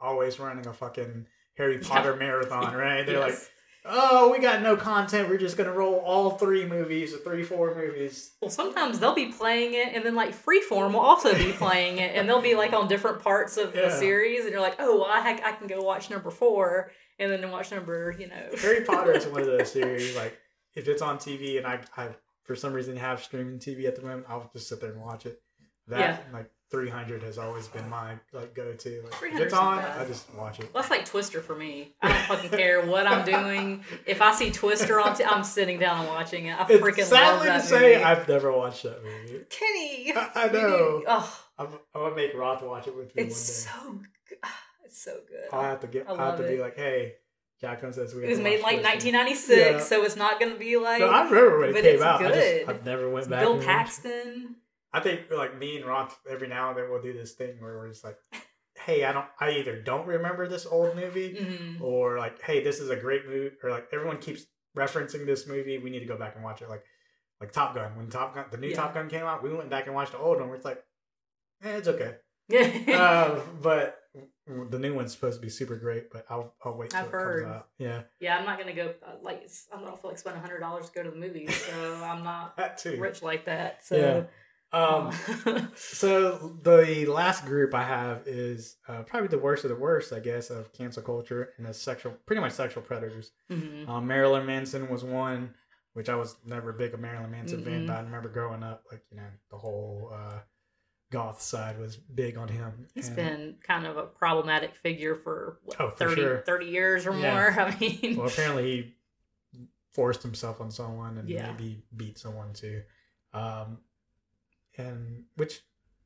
always running a fucking Harry Yeah. Potter marathon, right? They're like, oh, we got no content. We're just gonna roll all three movies or three, four movies. Well, sometimes they'll be playing it, and then like Freeform will also be playing it, and they'll be like on different parts of the series, and you're like, oh, well, I, ha- I can go watch number four, and then watch number, you know, Harry Potter is one of those series. Like, if it's on TV and I, I for some reason have streaming TV at the moment, I'll just sit there and watch it. That Yeah. like 300 has always been my like go-to. Like, if 300 it's on. I just watch it. Well, that's like Twister for me. I don't fucking care what I'm doing. If I see Twister on, t- I'm sitting down and watching it. I It's freaking love sadly that to say, movie. I've never watched that movie. Kenny, I- I know. Oh, I'm, I'm gonna make Roth watch it with me it's one day. so, good. It's so good. I'll have to get. I I'll have love to be like, hey, Jaclyn says we. It was made like this 1996, Yeah. so it's not gonna be like No, I remember when it but came it's out. I good. just I've never went back. Bill and watched. Paxton. I think like me and Roth every now and then we'll do this thing where we're just like, hey, I don't. I either don't remember this old movie, Mhm. or like, hey, this is a great movie, or like everyone keeps referencing this movie. We need to go back and watch it. Like, like Top Gun. When Top Gun, the new Yeah. Top Gun came out, we went back and watched the old one. Where it's like, eh, it's okay. Yeah. uh, but the new one's supposed to be super great, but I'll I'll wait till I've it heard. comes out. Yeah, Yeah, I'm not gonna go. uh, Like, I don't feel like spending hundred dollars to go to the movies, so I'm not that too. rich like that. So, Um, so the last group I have is uh, probably the worst of the worst, I guess, of cancel culture and the sexual, pretty much sexual predators. mhm. Um, Marilyn Manson was one, which I was never a big of Marilyn Manson fan, Mhm. but I remember growing up, like you know, the whole uh, goth side was big on him. he's And- been kind of a problematic figure for, what, Oh, for 30, sure. 30 years or Yeah. more. I mean, well, apparently he forced himself on someone and Yeah. maybe beat someone too. Um, and which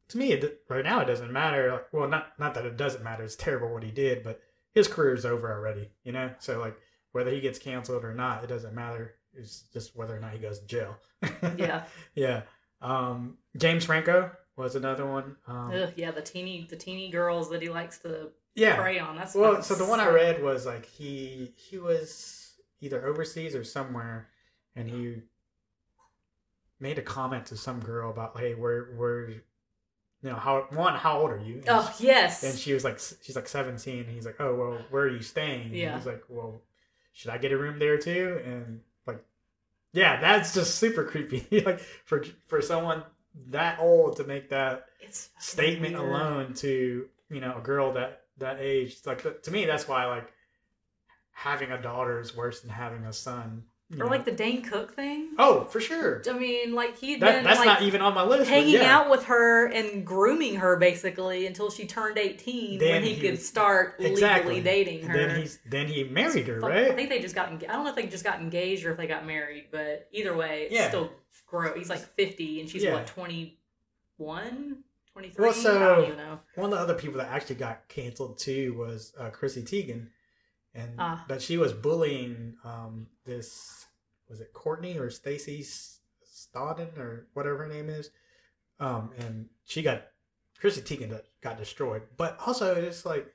to me, it, right now, it doesn't matter. Like, well, not not that it doesn't matter. It's terrible what he did, but his career is over already. You know, so like whether he gets canceled or not, it doesn't matter. It's just whether or not he goes to jail. yeah, yeah. Um, James Franco was another one. Um, Ugh, yeah, the teeny, the teeny girls that he likes to yeah. prey on. That's Well, so the one I read was like he he was either overseas or somewhere, and he made a comment to some girl about, hey, where where, you know, how one, how old are you? And, Oh she, yes, and she was like, she's like seventeen. And he's like, oh well, where are you staying? And Yeah. he's like, well, should I get a room there too? And like, yeah, that's just super creepy. like for for someone that old to make that statement weird. alone to you know a girl that that age like to me that's why like having a daughter is worse than having a son you Or know. like the Dane Cook thing. oh for sure I mean, like he'd that, been that's like not even on my list hanging yeah. out with her and grooming her basically until she turned 18 Then when he, he could was- start Exactly. legally dating her. then he's then he married her Fuck, I think they just got engaged. I don't know if they just got engaged or if they got married, but either way, it's Yeah. still gross. He's like 50 and she's Yeah. what, 21? 23? Well, I so- don't even know. one of the other people that actually got canceled too was uh, Chrissy Teigen and Ah. but she was bullying um this was it Courtney or Stacy Stodden or whatever her name is? Um and she got Chrissy Teigen got- destroyed. But also it's like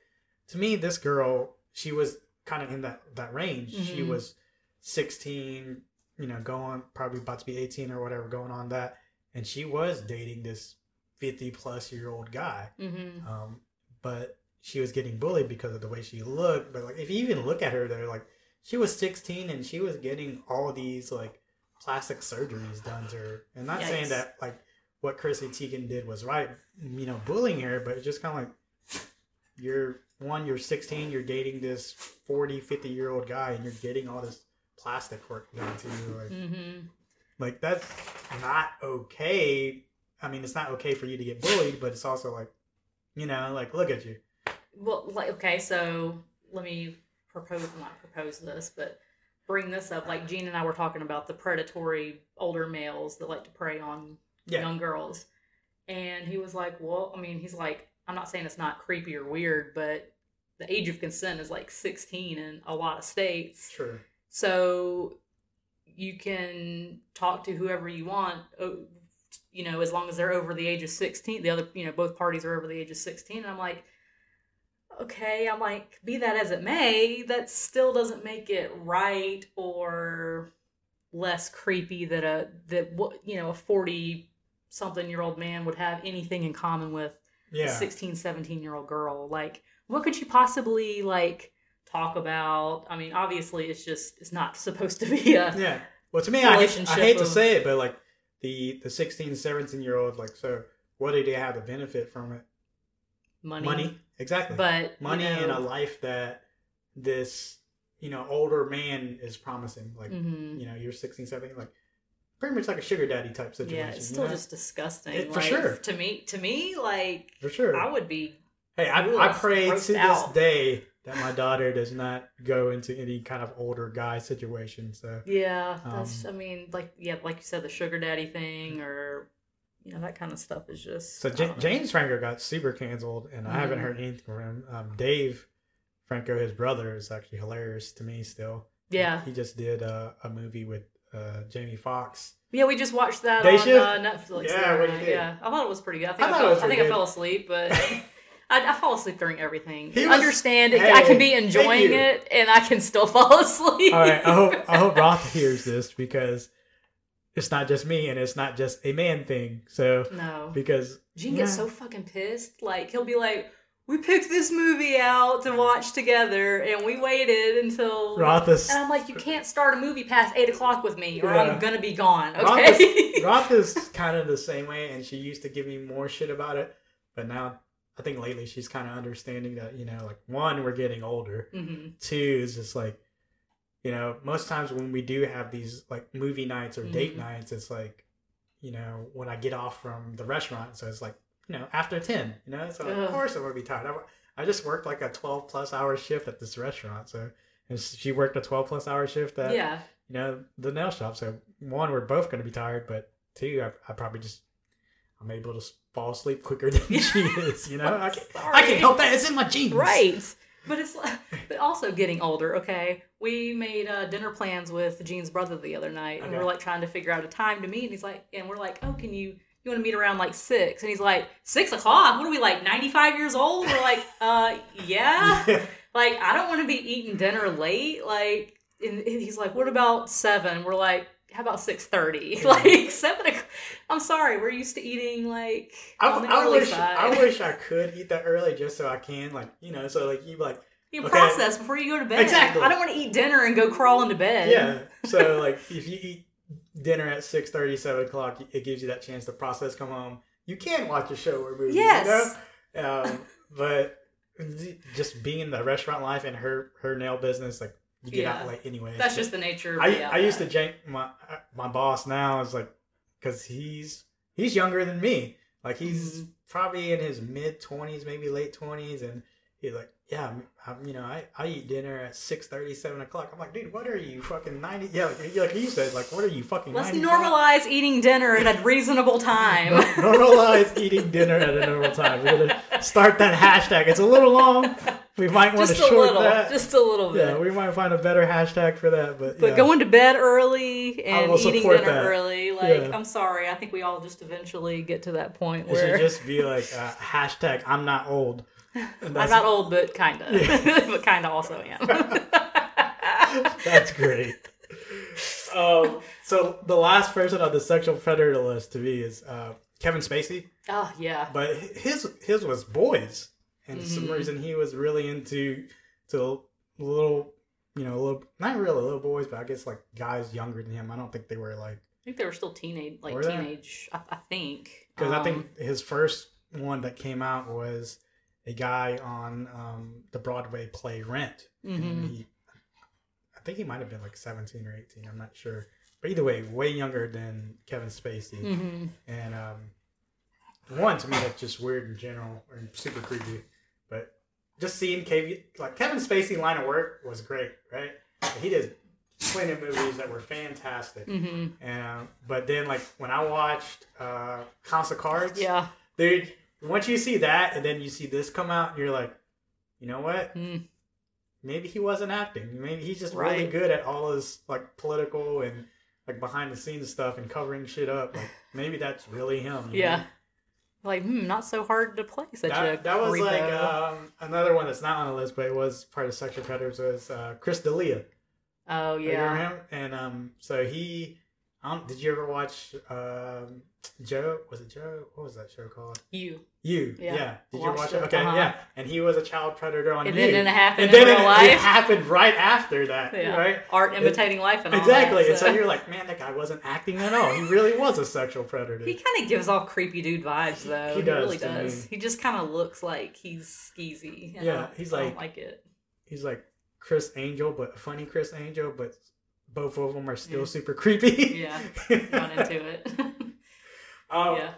to me this girl she was kind of in that that range. She Mhm. was 16 you know going probably about to be 18 or whatever going on that. And she was dating this 50 plus year old guy. Hmm um, but she was getting bullied because of the way she looked. But like, if you even look at her, they're like, she was 16 and she was getting all these like plastic surgeries done to her. And not saying that like what Chrissy Teigen did was right, you know, bullying her, but it's just kind of like you're one, you're 16, you're dating this 40, 50 year old guy, and you're getting all this plastic work done to you. Like, hmm like that's not okay. I mean, it's not okay for you to get bullied, but it's also like, you know, like look at you. Well, like, okay, so let me propose, not propose this, but bring this up. Like, Gene and I were talking about the predatory older males that like to prey on Yeah. young girls. And he was like, well, I mean, he's like, I'm not saying it's not creepy or weird, but the age of consent is like 16 in a lot of states. Sure. So you can talk to whoever you want, you know, as long as they're over the age of 16. The other, you know, both parties are over the age of 16. And I'm like, okay, I'm like, be that as it may, that still doesn't make it right or less creepy that a, that what, you know, a 40 something year old man would have anything in common with a Yeah. 16, 17 year old girl. Like, what could you possibly like talk about? I mean, obviously, it's just it's not supposed to be a Yeah. Well, to me, I hate, I hate to of- say it, but like the the 16, 17 year old, like, so what did they have to benefit from it? Money, Money. Exactly. but you Money and know, a life that this, you know, older man is promising. Like, mhm. you know, you're 16, 17, like, pretty much like a sugar daddy type situation. yeah, it's you still know? just disgusting. It- for like, sure. To me, to me, like For sure. I would be. Hey, I, I pray to this out. day that my daughter does not go into any kind of older guy situation. So Yeah, that's. Um, I mean, like yeah, like you said, the sugar daddy thing, or you know that kind of stuff is just. So J- James Franco got super canceled, and I haven't Mhm. heard anything from him. Um, Dave Franco, his brother, is actually hilarious to me still. Yeah, he just did a, a movie with uh, Jamie Foxx yeah, we just watched that Day on shift? uh, Netflix. Yeah, night. think? Yeah, I thought it was pretty good. I think I I, fell, I think I fell asleep, but. I, I fall asleep during everything. Was- Understand? it I can be enjoying it, and I can still fall asleep. All right, I hope I hope Roth hears this because it's not just me, and it's not just a man thing. So no, because Gene gets so fucking pissed. Like he'll be like, we picked this movie out to watch together, and we waited until. Roth is and I'm like, you can't start a movie past eight o'clock with me, or Yeah. I'm gonna be gone. Okay. Roth is kind of the same way, and she used to give me more shit about it, but now I think lately she's kind of understanding that you know, like one, we're getting older. hmm Two is just like, you know, most times when we do have these like movie nights or date Mhm. nights, it's like, you know, when I get off from the restaurant, so it's like, you know, after ten, you know, so of course I'm gonna be tired. I, I just worked like a twelve plus hour shift at this restaurant, so and she worked a twelve plus hour shift at Yeah. you know, the nail shop. So one, we're both going to be tired, but two, I, I probably just I'm able to fall asleep quicker than she is. You know, I can I Sorry. can help that. It's in my genes. Right. But it's like, but also getting older. Okay, we made uh, dinner plans with Gene's brother the other night, and Okay. we're like trying to figure out a time to meet. And he's like, and we're like, oh, can you you want to meet around like six? And he's like, six o'clock? What are we like ninety five years old? We're like, uh, yeah. Like I don't want to be eating dinner late. Like, and and he's like, what about seven? We're like. How about six thirty? Like seven. o'clock. I'm sorry, we're used to eating like I, I wish side. I wish I could eat that early just so I can like you know so like you like You Okay. process before you go to bed. Exactly. I don't want to eat dinner and go crawl into bed. yeah so like if you eat dinner at 6 7 o'clock it gives you that chance to process come home you can watch a show or movie Yes. you know um, but just being in the restaurant life and her her nail business like you get Yeah. out late anyway That's just the nature. Of I, I used to jank my my boss now is like because he's he's younger than me like he's Mhm. probably in his mid 20s maybe late 20s and he's like yeah I'm, I'm, you know I, I eat dinner at 6 7 o'clock i'm like dude what are you fucking 90 yeah like, like you said like what are you fucking Let's 95? normalize eating dinner at a reasonable time. Normalize eating dinner at a normal time we're gonna start that hashtag it's a little long we might want to just a short little, that just a little bit. yeah we might find a better hashtag for that but but yeah. going to bed early and eating dinner that. early, like Yeah. I'm sorry, I think we all just eventually get to that point It where should just be like uh, hashtag I'm not old. I'm not old, but kinda, Yeah. but kinda also am. That's great. Um, so the last person on the sexual predator list to me is uh, Kevin Spacey, oh yeah, but his his was boys, and for some Mhm. reason he was really into to little, you know, little not really little boys, but I guess like guys younger than him. I don't think they were like I think they were still teenage, like teenage. I, I think because I Um, think his first one that came out was a guy on um, the Broadway play Rent. mhm. and he, I think he might have been like 17 or 18. I'm not sure, but either way, way younger than Kevin Spacey. Mhm. And um, one to me that's just weird in general and super creepy. Just seeing Kevin, like Kevin Spacey line of work was great, right? He did plenty of movies that were fantastic. Mhm. And but then like when I watched uh, House of Cards, Yeah. dude, once you see that and then you see this come out, you're like, you know what? Mm. maybe he wasn't acting. Maybe he's just really good at all his like political and like behind the scenes stuff and covering shit up. Like maybe that's really him. Yeah. know? Like, hmm, not so hard to play such a That, that was like um, another one that's not on the list, but it was part of Sexual Predators. Was uh, Chris D'Elia? oh You yeah. remember him? And um, so he, um, did you ever watch um, Joe? Was it Joe? What was that show called? You. You. Yeah. Yeah. Did you watch it? it, Okay. uh-huh. Yeah. And he was a child predator on And you. then it happened and in then it, life. it happened right after that, Yeah. right? Art imitating life and all Exactly. that. And so you're like, man, that guy wasn't acting at all. He really was a sexual predator. He kind of gives off creepy dude vibes, though. He He, does really to does. me. He just kind of looks like he's skeezy. Yeah, I- he's I don't like- like it. He's like Criss Angel, but funny Criss Angel, but both of them are still Yeah. super creepy. Yeah, into it. um, yeah.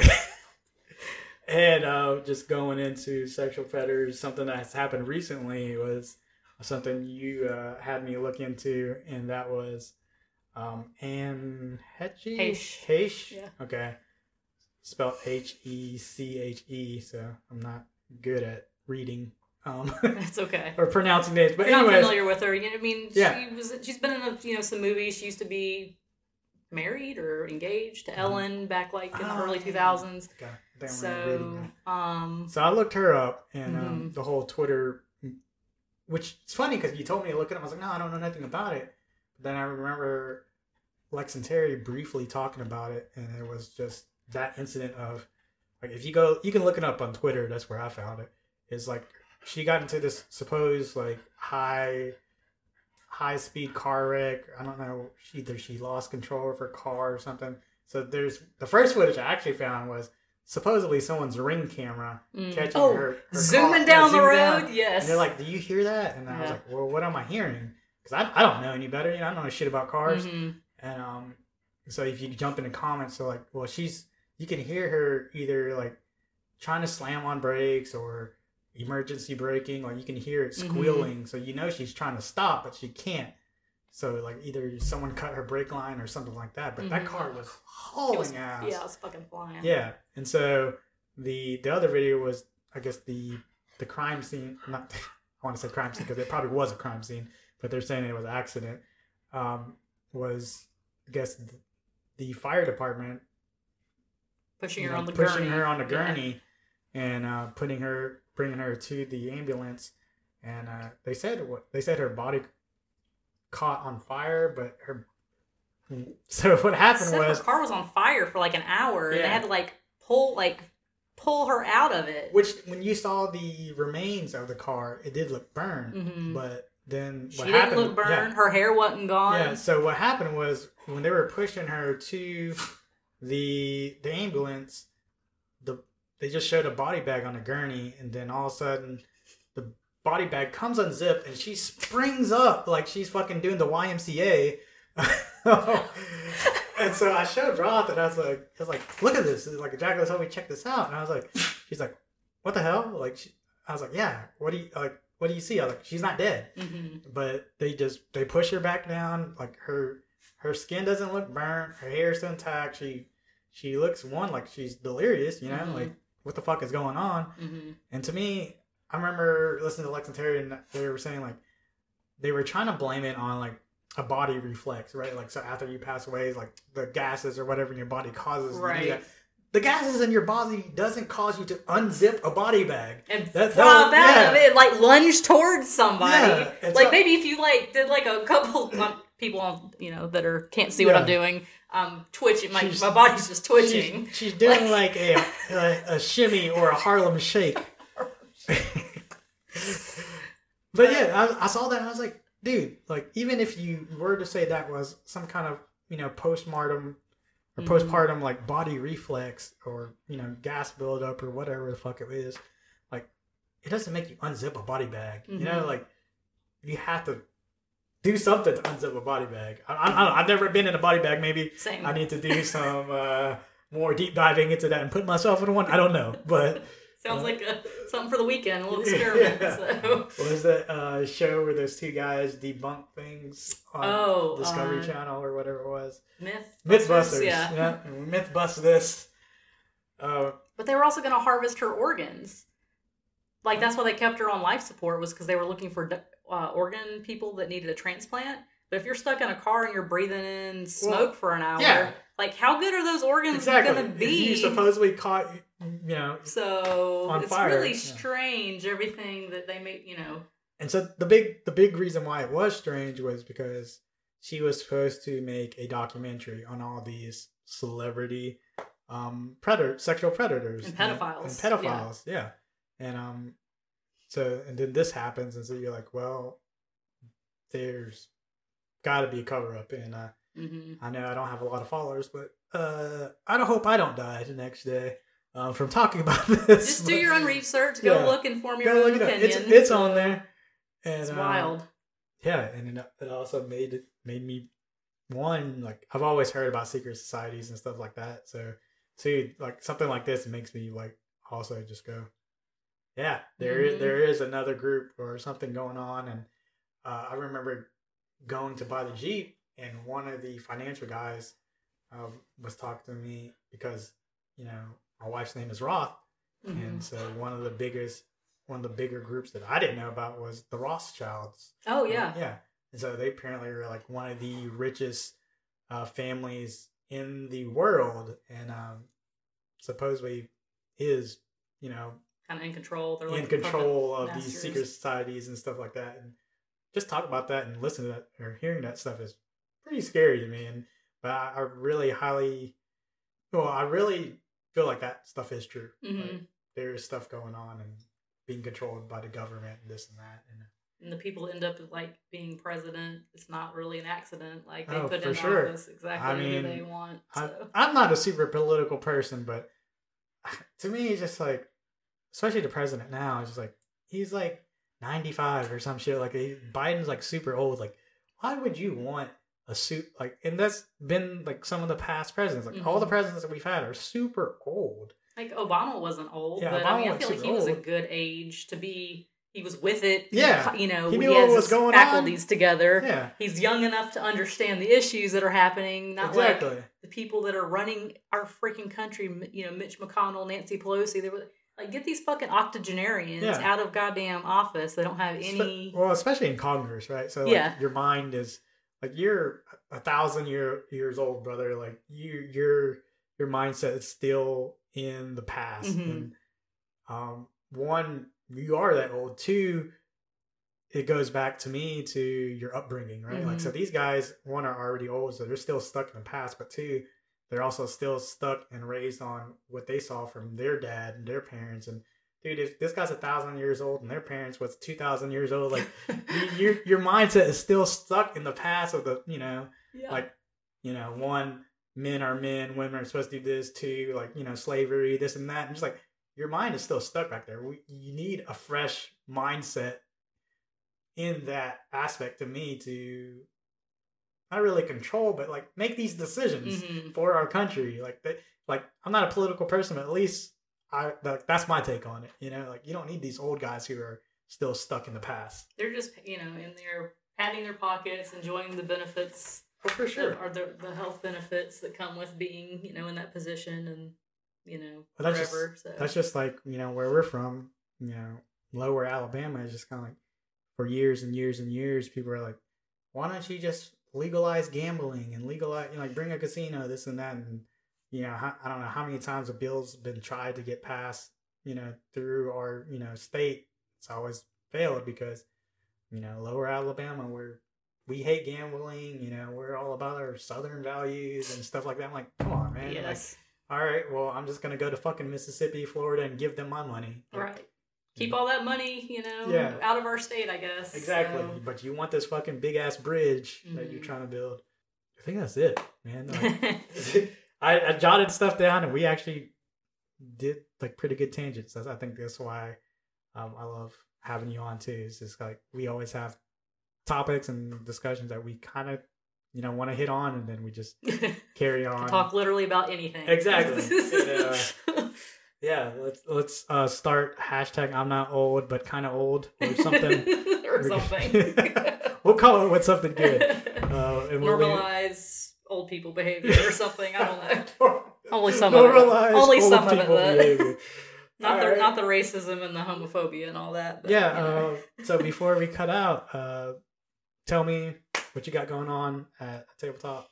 And uh, just going into sexual predators, something that's happened recently was something you uh, had me look into, and that was um, Anne Heche? Heche. Heche? Yeah. Okay. Spelled H E C H E, so I'm not good at reading um, It's okay. or pronouncing names. But not familiar with her. You know, I mean, Yeah. she was. She's been in a, you know some movies. She used to be married or engaged to Ellen back like in the Oh, early two thousands. Okay, I think I'm really reading So, um, So I looked her up, and um, Mhm. the whole Twitter, which it's funny because you told me to look at it up. I was like, no, I don't know nothing about it. But then I remember Lex and Terry briefly talking about it, and it was just that incident of like if you go, you can look it up on Twitter. That's where I found it. it. is like she got into this supposed like high high speed car wreck. I don't know. She, either she lost control of her car or something. So there's the first footage I actually found was supposedly someone's ring camera Mm. catching Oh, her, her zooming car- down the road. down. Yes. And they're like, "Do you hear that?" And I was like, "Well, what am I hearing?" Because I, I don't know any better. You know, I don't know shit about cars. Mhm. And um, so if you jump in the comments, so like, well, she's you can hear her either like trying to slam on brakes or emergency braking, or you can hear it Mhm. squealing. So you know she's trying to stop, but she can't. So like either someone cut her brake line or something like that. But that Mhm. car was hauling was, ass. yeah, it was fucking flying. Yeah, and so the the other video was, I guess the the crime scene. Not I want to say crime scene because it probably was a crime scene, but they're saying it was an accident. Um, was I guess the, the fire department Pushing her know, on the pushing gurney. her on the Yeah. gurney and uh, putting her bringing her to the ambulance. And uh, they said what they said her body caught on fire, but her. So what happened Said was her car was on fire for like an hour, and they had to like pull like pull her out of it. Which, when you saw the remains of the car, it did look burned. Mhm. But then she what didn't happened? look burned. Yeah, Her hair wasn't gone. yeah. So what happened was when they were pushing her to the the ambulance, the they just showed a body bag on a gurney, and then all of a sudden, the body bag comes unzipped, and she springs up like she's fucking doing the YMCA. and so I showed Roth, and I was like, I was like, look at this. Like Jaclyn told me check this out, and I was like, she's like, what the hell? Like, she, I was like, yeah. What do you like? What do you see? I was like, she's not dead, hmm but they just they push her back down. Like her her skin doesn't look burnt. Her hair's intact. She she looks one like she's delirious. You know, Mhm. like what the fuck is going on? hmm And to me, I remember listening to Lex and Terry, and they were saying like they were trying to blame it on like a body reflex, right? Like so after you pass away, like the gases or whatever in your body causes you to do Right. The gases in your body doesn't cause you to unzip a body bag. And That- flop that out was- of it, like lunge towards somebody. Yeah, like not- maybe if you like did like a couple people on you know that are can't see what I'm doing, um, twitching. My She's- my body's just twitching. She's, she's doing like, a, a a shimmy or a Harlem shake. but yeah, I, I saw that and I was like, dude, like even if you were to say that was some kind of you know postmortem or Mhm. postpartum like body reflex or you know gas buildup or whatever the fuck it is, like it doesn't make you unzip a body bag. You know, Mhm. like you have to do something to unzip a body bag. I, I, I don't know, I've never been in a body bag. Maybe Same. I need to do some uh, more deep diving into that and put myself in one. I don't know, but Sounds like a, something for the weekend, a little experiment. Yeah. So. what was that uh, show where those two guys debunk things on Oh, Discovery uh, Channel or whatever it was? Myth. Mythbusters. Yeah. yeah. Myth bust this. Uh, But they were also going to harvest her organs. Like that's why they kept her on life support was because they were looking for uh, organ people that needed a transplant. But if you're stuck in a car and you're breathing in smoke for an hour, yeah. like how good are those organs exactly. going to If be? you supposedly caught, you know, so on it's fire, really yeah. strange everything that they make. You know, and so the big the big reason why it was strange was because she was supposed to make a documentary on all these celebrity um predator sexual predators And pedophiles, and, pedophiles yeah. And um so and then this happens and so you're like well there's got to be a cover up and uh hmm I know I don't have a lot of followers but uh I don't hope I don't die the next day um, from talking about this just do your own research. Go Yeah. look and form your Go own opinion. It's it's on there. And, It's um, wild. yeah, and it, it also made it made me one like I've always heard about secret societies and stuff like that. So see, like something like this makes me like also just go, yeah, there is Mhm. there is another group or something going on. And uh, I remember going to buy the Jeep, and one of the financial guys um, was talking to me because you know my wife's name is Roth, Mhm. and so one of the biggest one of the bigger groups that I didn't know about was the Rothschilds. Oh yeah. Yeah. And so they apparently are like one of the richest uh, families in the world, and um, supposedly is you know kind of in control. They're in like the control of puppet these secret societies and stuff like that. And just talk about that and listen to that or hearing that stuff is pretty scary to me. And but I, I really highly, well, I really feel like that stuff is true. Mhm. Like, there is stuff going on, and being controlled by the government and this and that. And and the people end up like being president. It's not really an accident. Like they Oh, put in sure. office exactly I who mean, they want. I, I'm not a super political person, but to me, it's just like, especially the president now, it's just like he's like 95 or some shit. Like he, Biden's like super old. Like, why would you want a suit like? And that's been like some of the past presidents. Like all the Mhm. presidents that we've had are super old. Like Obama wasn't old, Yeah, but Obama I mean, I feel like he was a good age to be. He was with it. Yeah. you know, He he, knew what has was his going on. faculties together. Yeah, He's young enough to understand the issues that are happening. Not like the people that are running our freaking country. You know, Mitch McConnell, Nancy Pelosi. They were like, get these fucking octogenarians Yeah. out of goddamn office. They don't have any. well, especially in Congress, right? So like, Yeah. your mind is like you're a thousand year years old, brother. Like you, your your mindset is still in the past. Mhm. And um, one, you are that old. Two, it goes back to me to your upbringing, right? Like so, these guys, one are already old, so they're still stuck in the past. But two, they're also still stuck and raised on what they saw from their dad and their parents and dude, if this guy's a thousand years old and their parents was two thousand years old, like your your mindset is still stuck in the past of the you know yeah. like you know one men are men, women are supposed to do this, two like you know slavery, this and that, and just like your mind is still stuck back there. We, you need a fresh mindset in that aspect to me to not really control, but like make these decisions Mhm. for our country. Like that, like I'm not a political person, but at least I like that's my take on it. You know, like you don't need these old guys who are still stuck in the past. They're just you know in there patting their pockets, enjoying the benefits Oh, for that are the the health benefits that come with being you know in that position and you know But that's just- so That's just like you know where we're from. You know, lower Alabama is just kind of like for years and years and years, people are like, why don't you just legalize gambling and legalize, you know, like bring a casino, this and that, and you know, I don't know how many times a bill's been tried to get passed, you know, through our you know state. It's always failed because you know lower Alabama where we hate gambling. You know, we're all about our southern values and stuff like that. I'm like, come on, man. Like, yes, all right, well, I'm just gonna go to fucking Mississippi, Florida, and give them my money. Like, right. Keep all that money, you know, Yeah. out of our state, I guess. Exactly. so. But you want this fucking big ass bridge that you're Mhm. trying to build. I think that's it, man. Like, I, I jotted stuff down, and we actually did like pretty good tangents. That's, I think that's why um, I love having you on too. It's just like we always have topics and discussions that we kind of you know want to hit on, and then we just carry on. Talk literally about anything. Exactly. Yeah. Yeah, let's let's uh, start hashtag I'm not old but kind of old or something. or something. we'll call it with something good. Uh, and we'll leave- Normalize old people behavior or something. I don't know. Only some Normalize of it. Only old some of it. people though. behavior. Not the Alright. not the racism and the homophobia and all that. But, Yeah. you know. Uh, so before we cut out, uh, tell me what you got going on at tabletop.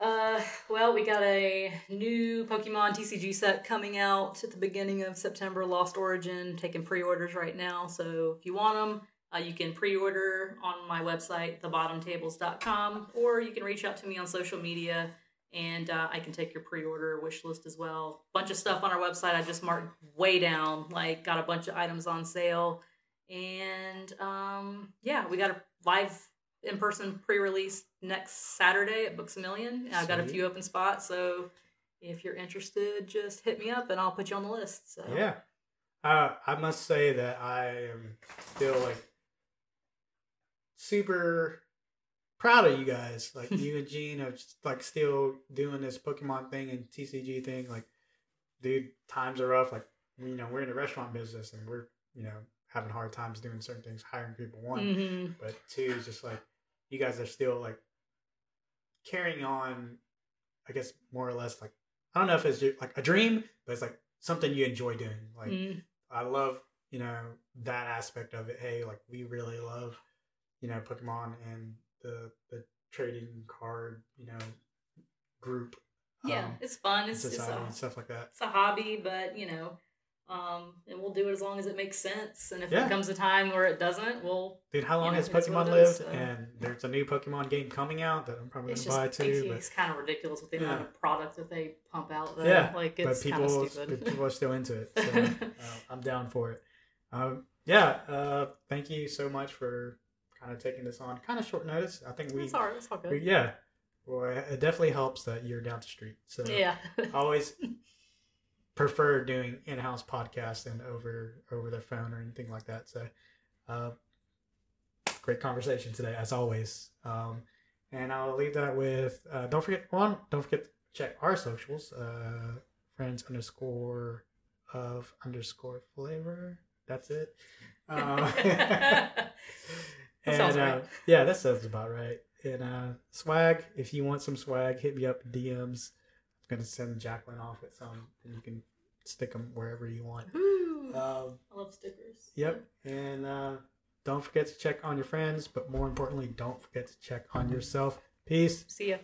Uh, well, we got a new Pokemon TCG set coming out at the beginning of September. Lost Origin, taking pre-orders right now. So if you want them, uh, you can pre-order on my website, thebottomtables.com, or you can reach out to me on social media, and uh, I can take your pre-order wish list as well. Bunch of stuff on our website. I just marked way down, like got a bunch of items on sale, and um, yeah, we got a live in-person pre-release next Saturday at Books a Million. I've got a few open spots, so if you're interested, just hit me up and I'll put you on the list. So Yeah. Uh, I must say that I am still like super proud of you guys. Like you and Gene are just like still doing this Pokemon thing and TCG thing. Like, dude, times are rough. Like, you know, we're in the restaurant business and we're, you know, having hard times doing certain things, hiring people. One, Mhm. but two is just like you guys are still like carrying on. I guess more or less like I don't know if it's like a dream, but it's like something you enjoy doing. Like Mm. I love you know that aspect of it. Hey, like we really love you know Pokemon and the the trading card you know group. yeah, um, it's fun. It's, it's, a, and stuff like that. it's a hobby, but you know, um, and we'll do it as long as it makes sense. And if Yeah. it comes a time where it doesn't, we'll Dude, how long know, has Pokemon what it is, lived? so. And there's a new Pokemon game coming out that I'm probably gonna just buy too. But it's kind of ridiculous with the amount Yeah. of product that they pump out. Though. Yeah, like but it's kind people stupid. but people are still into it. So uh, I'm down for it. Um, yeah. Uh, thank you so much for kind of taking this on. Kind of short notice. I think we. It's all right. It's all we good. yeah. Well, it definitely helps that you're down the street. So Yeah. Always prefer doing in-house podcasts and over over the phone or anything like that. So, uh, great conversation today, as always. Um, and I'll leave that with uh, don't forget one. Don't forget to check our socials. Uh, friends underscore of underscore flavor. That's it. Um, and sounds uh, right. yeah, that sounds about right. And uh, swag, if you want some swag, hit me up DMs. Gonna send Jaclyn off with some, and you can stick them wherever you want. Ooh, Um, I love stickers. yep, and uh, don't forget to check on your friends, but more importantly, don't forget to check on yourself. Peace. See ya.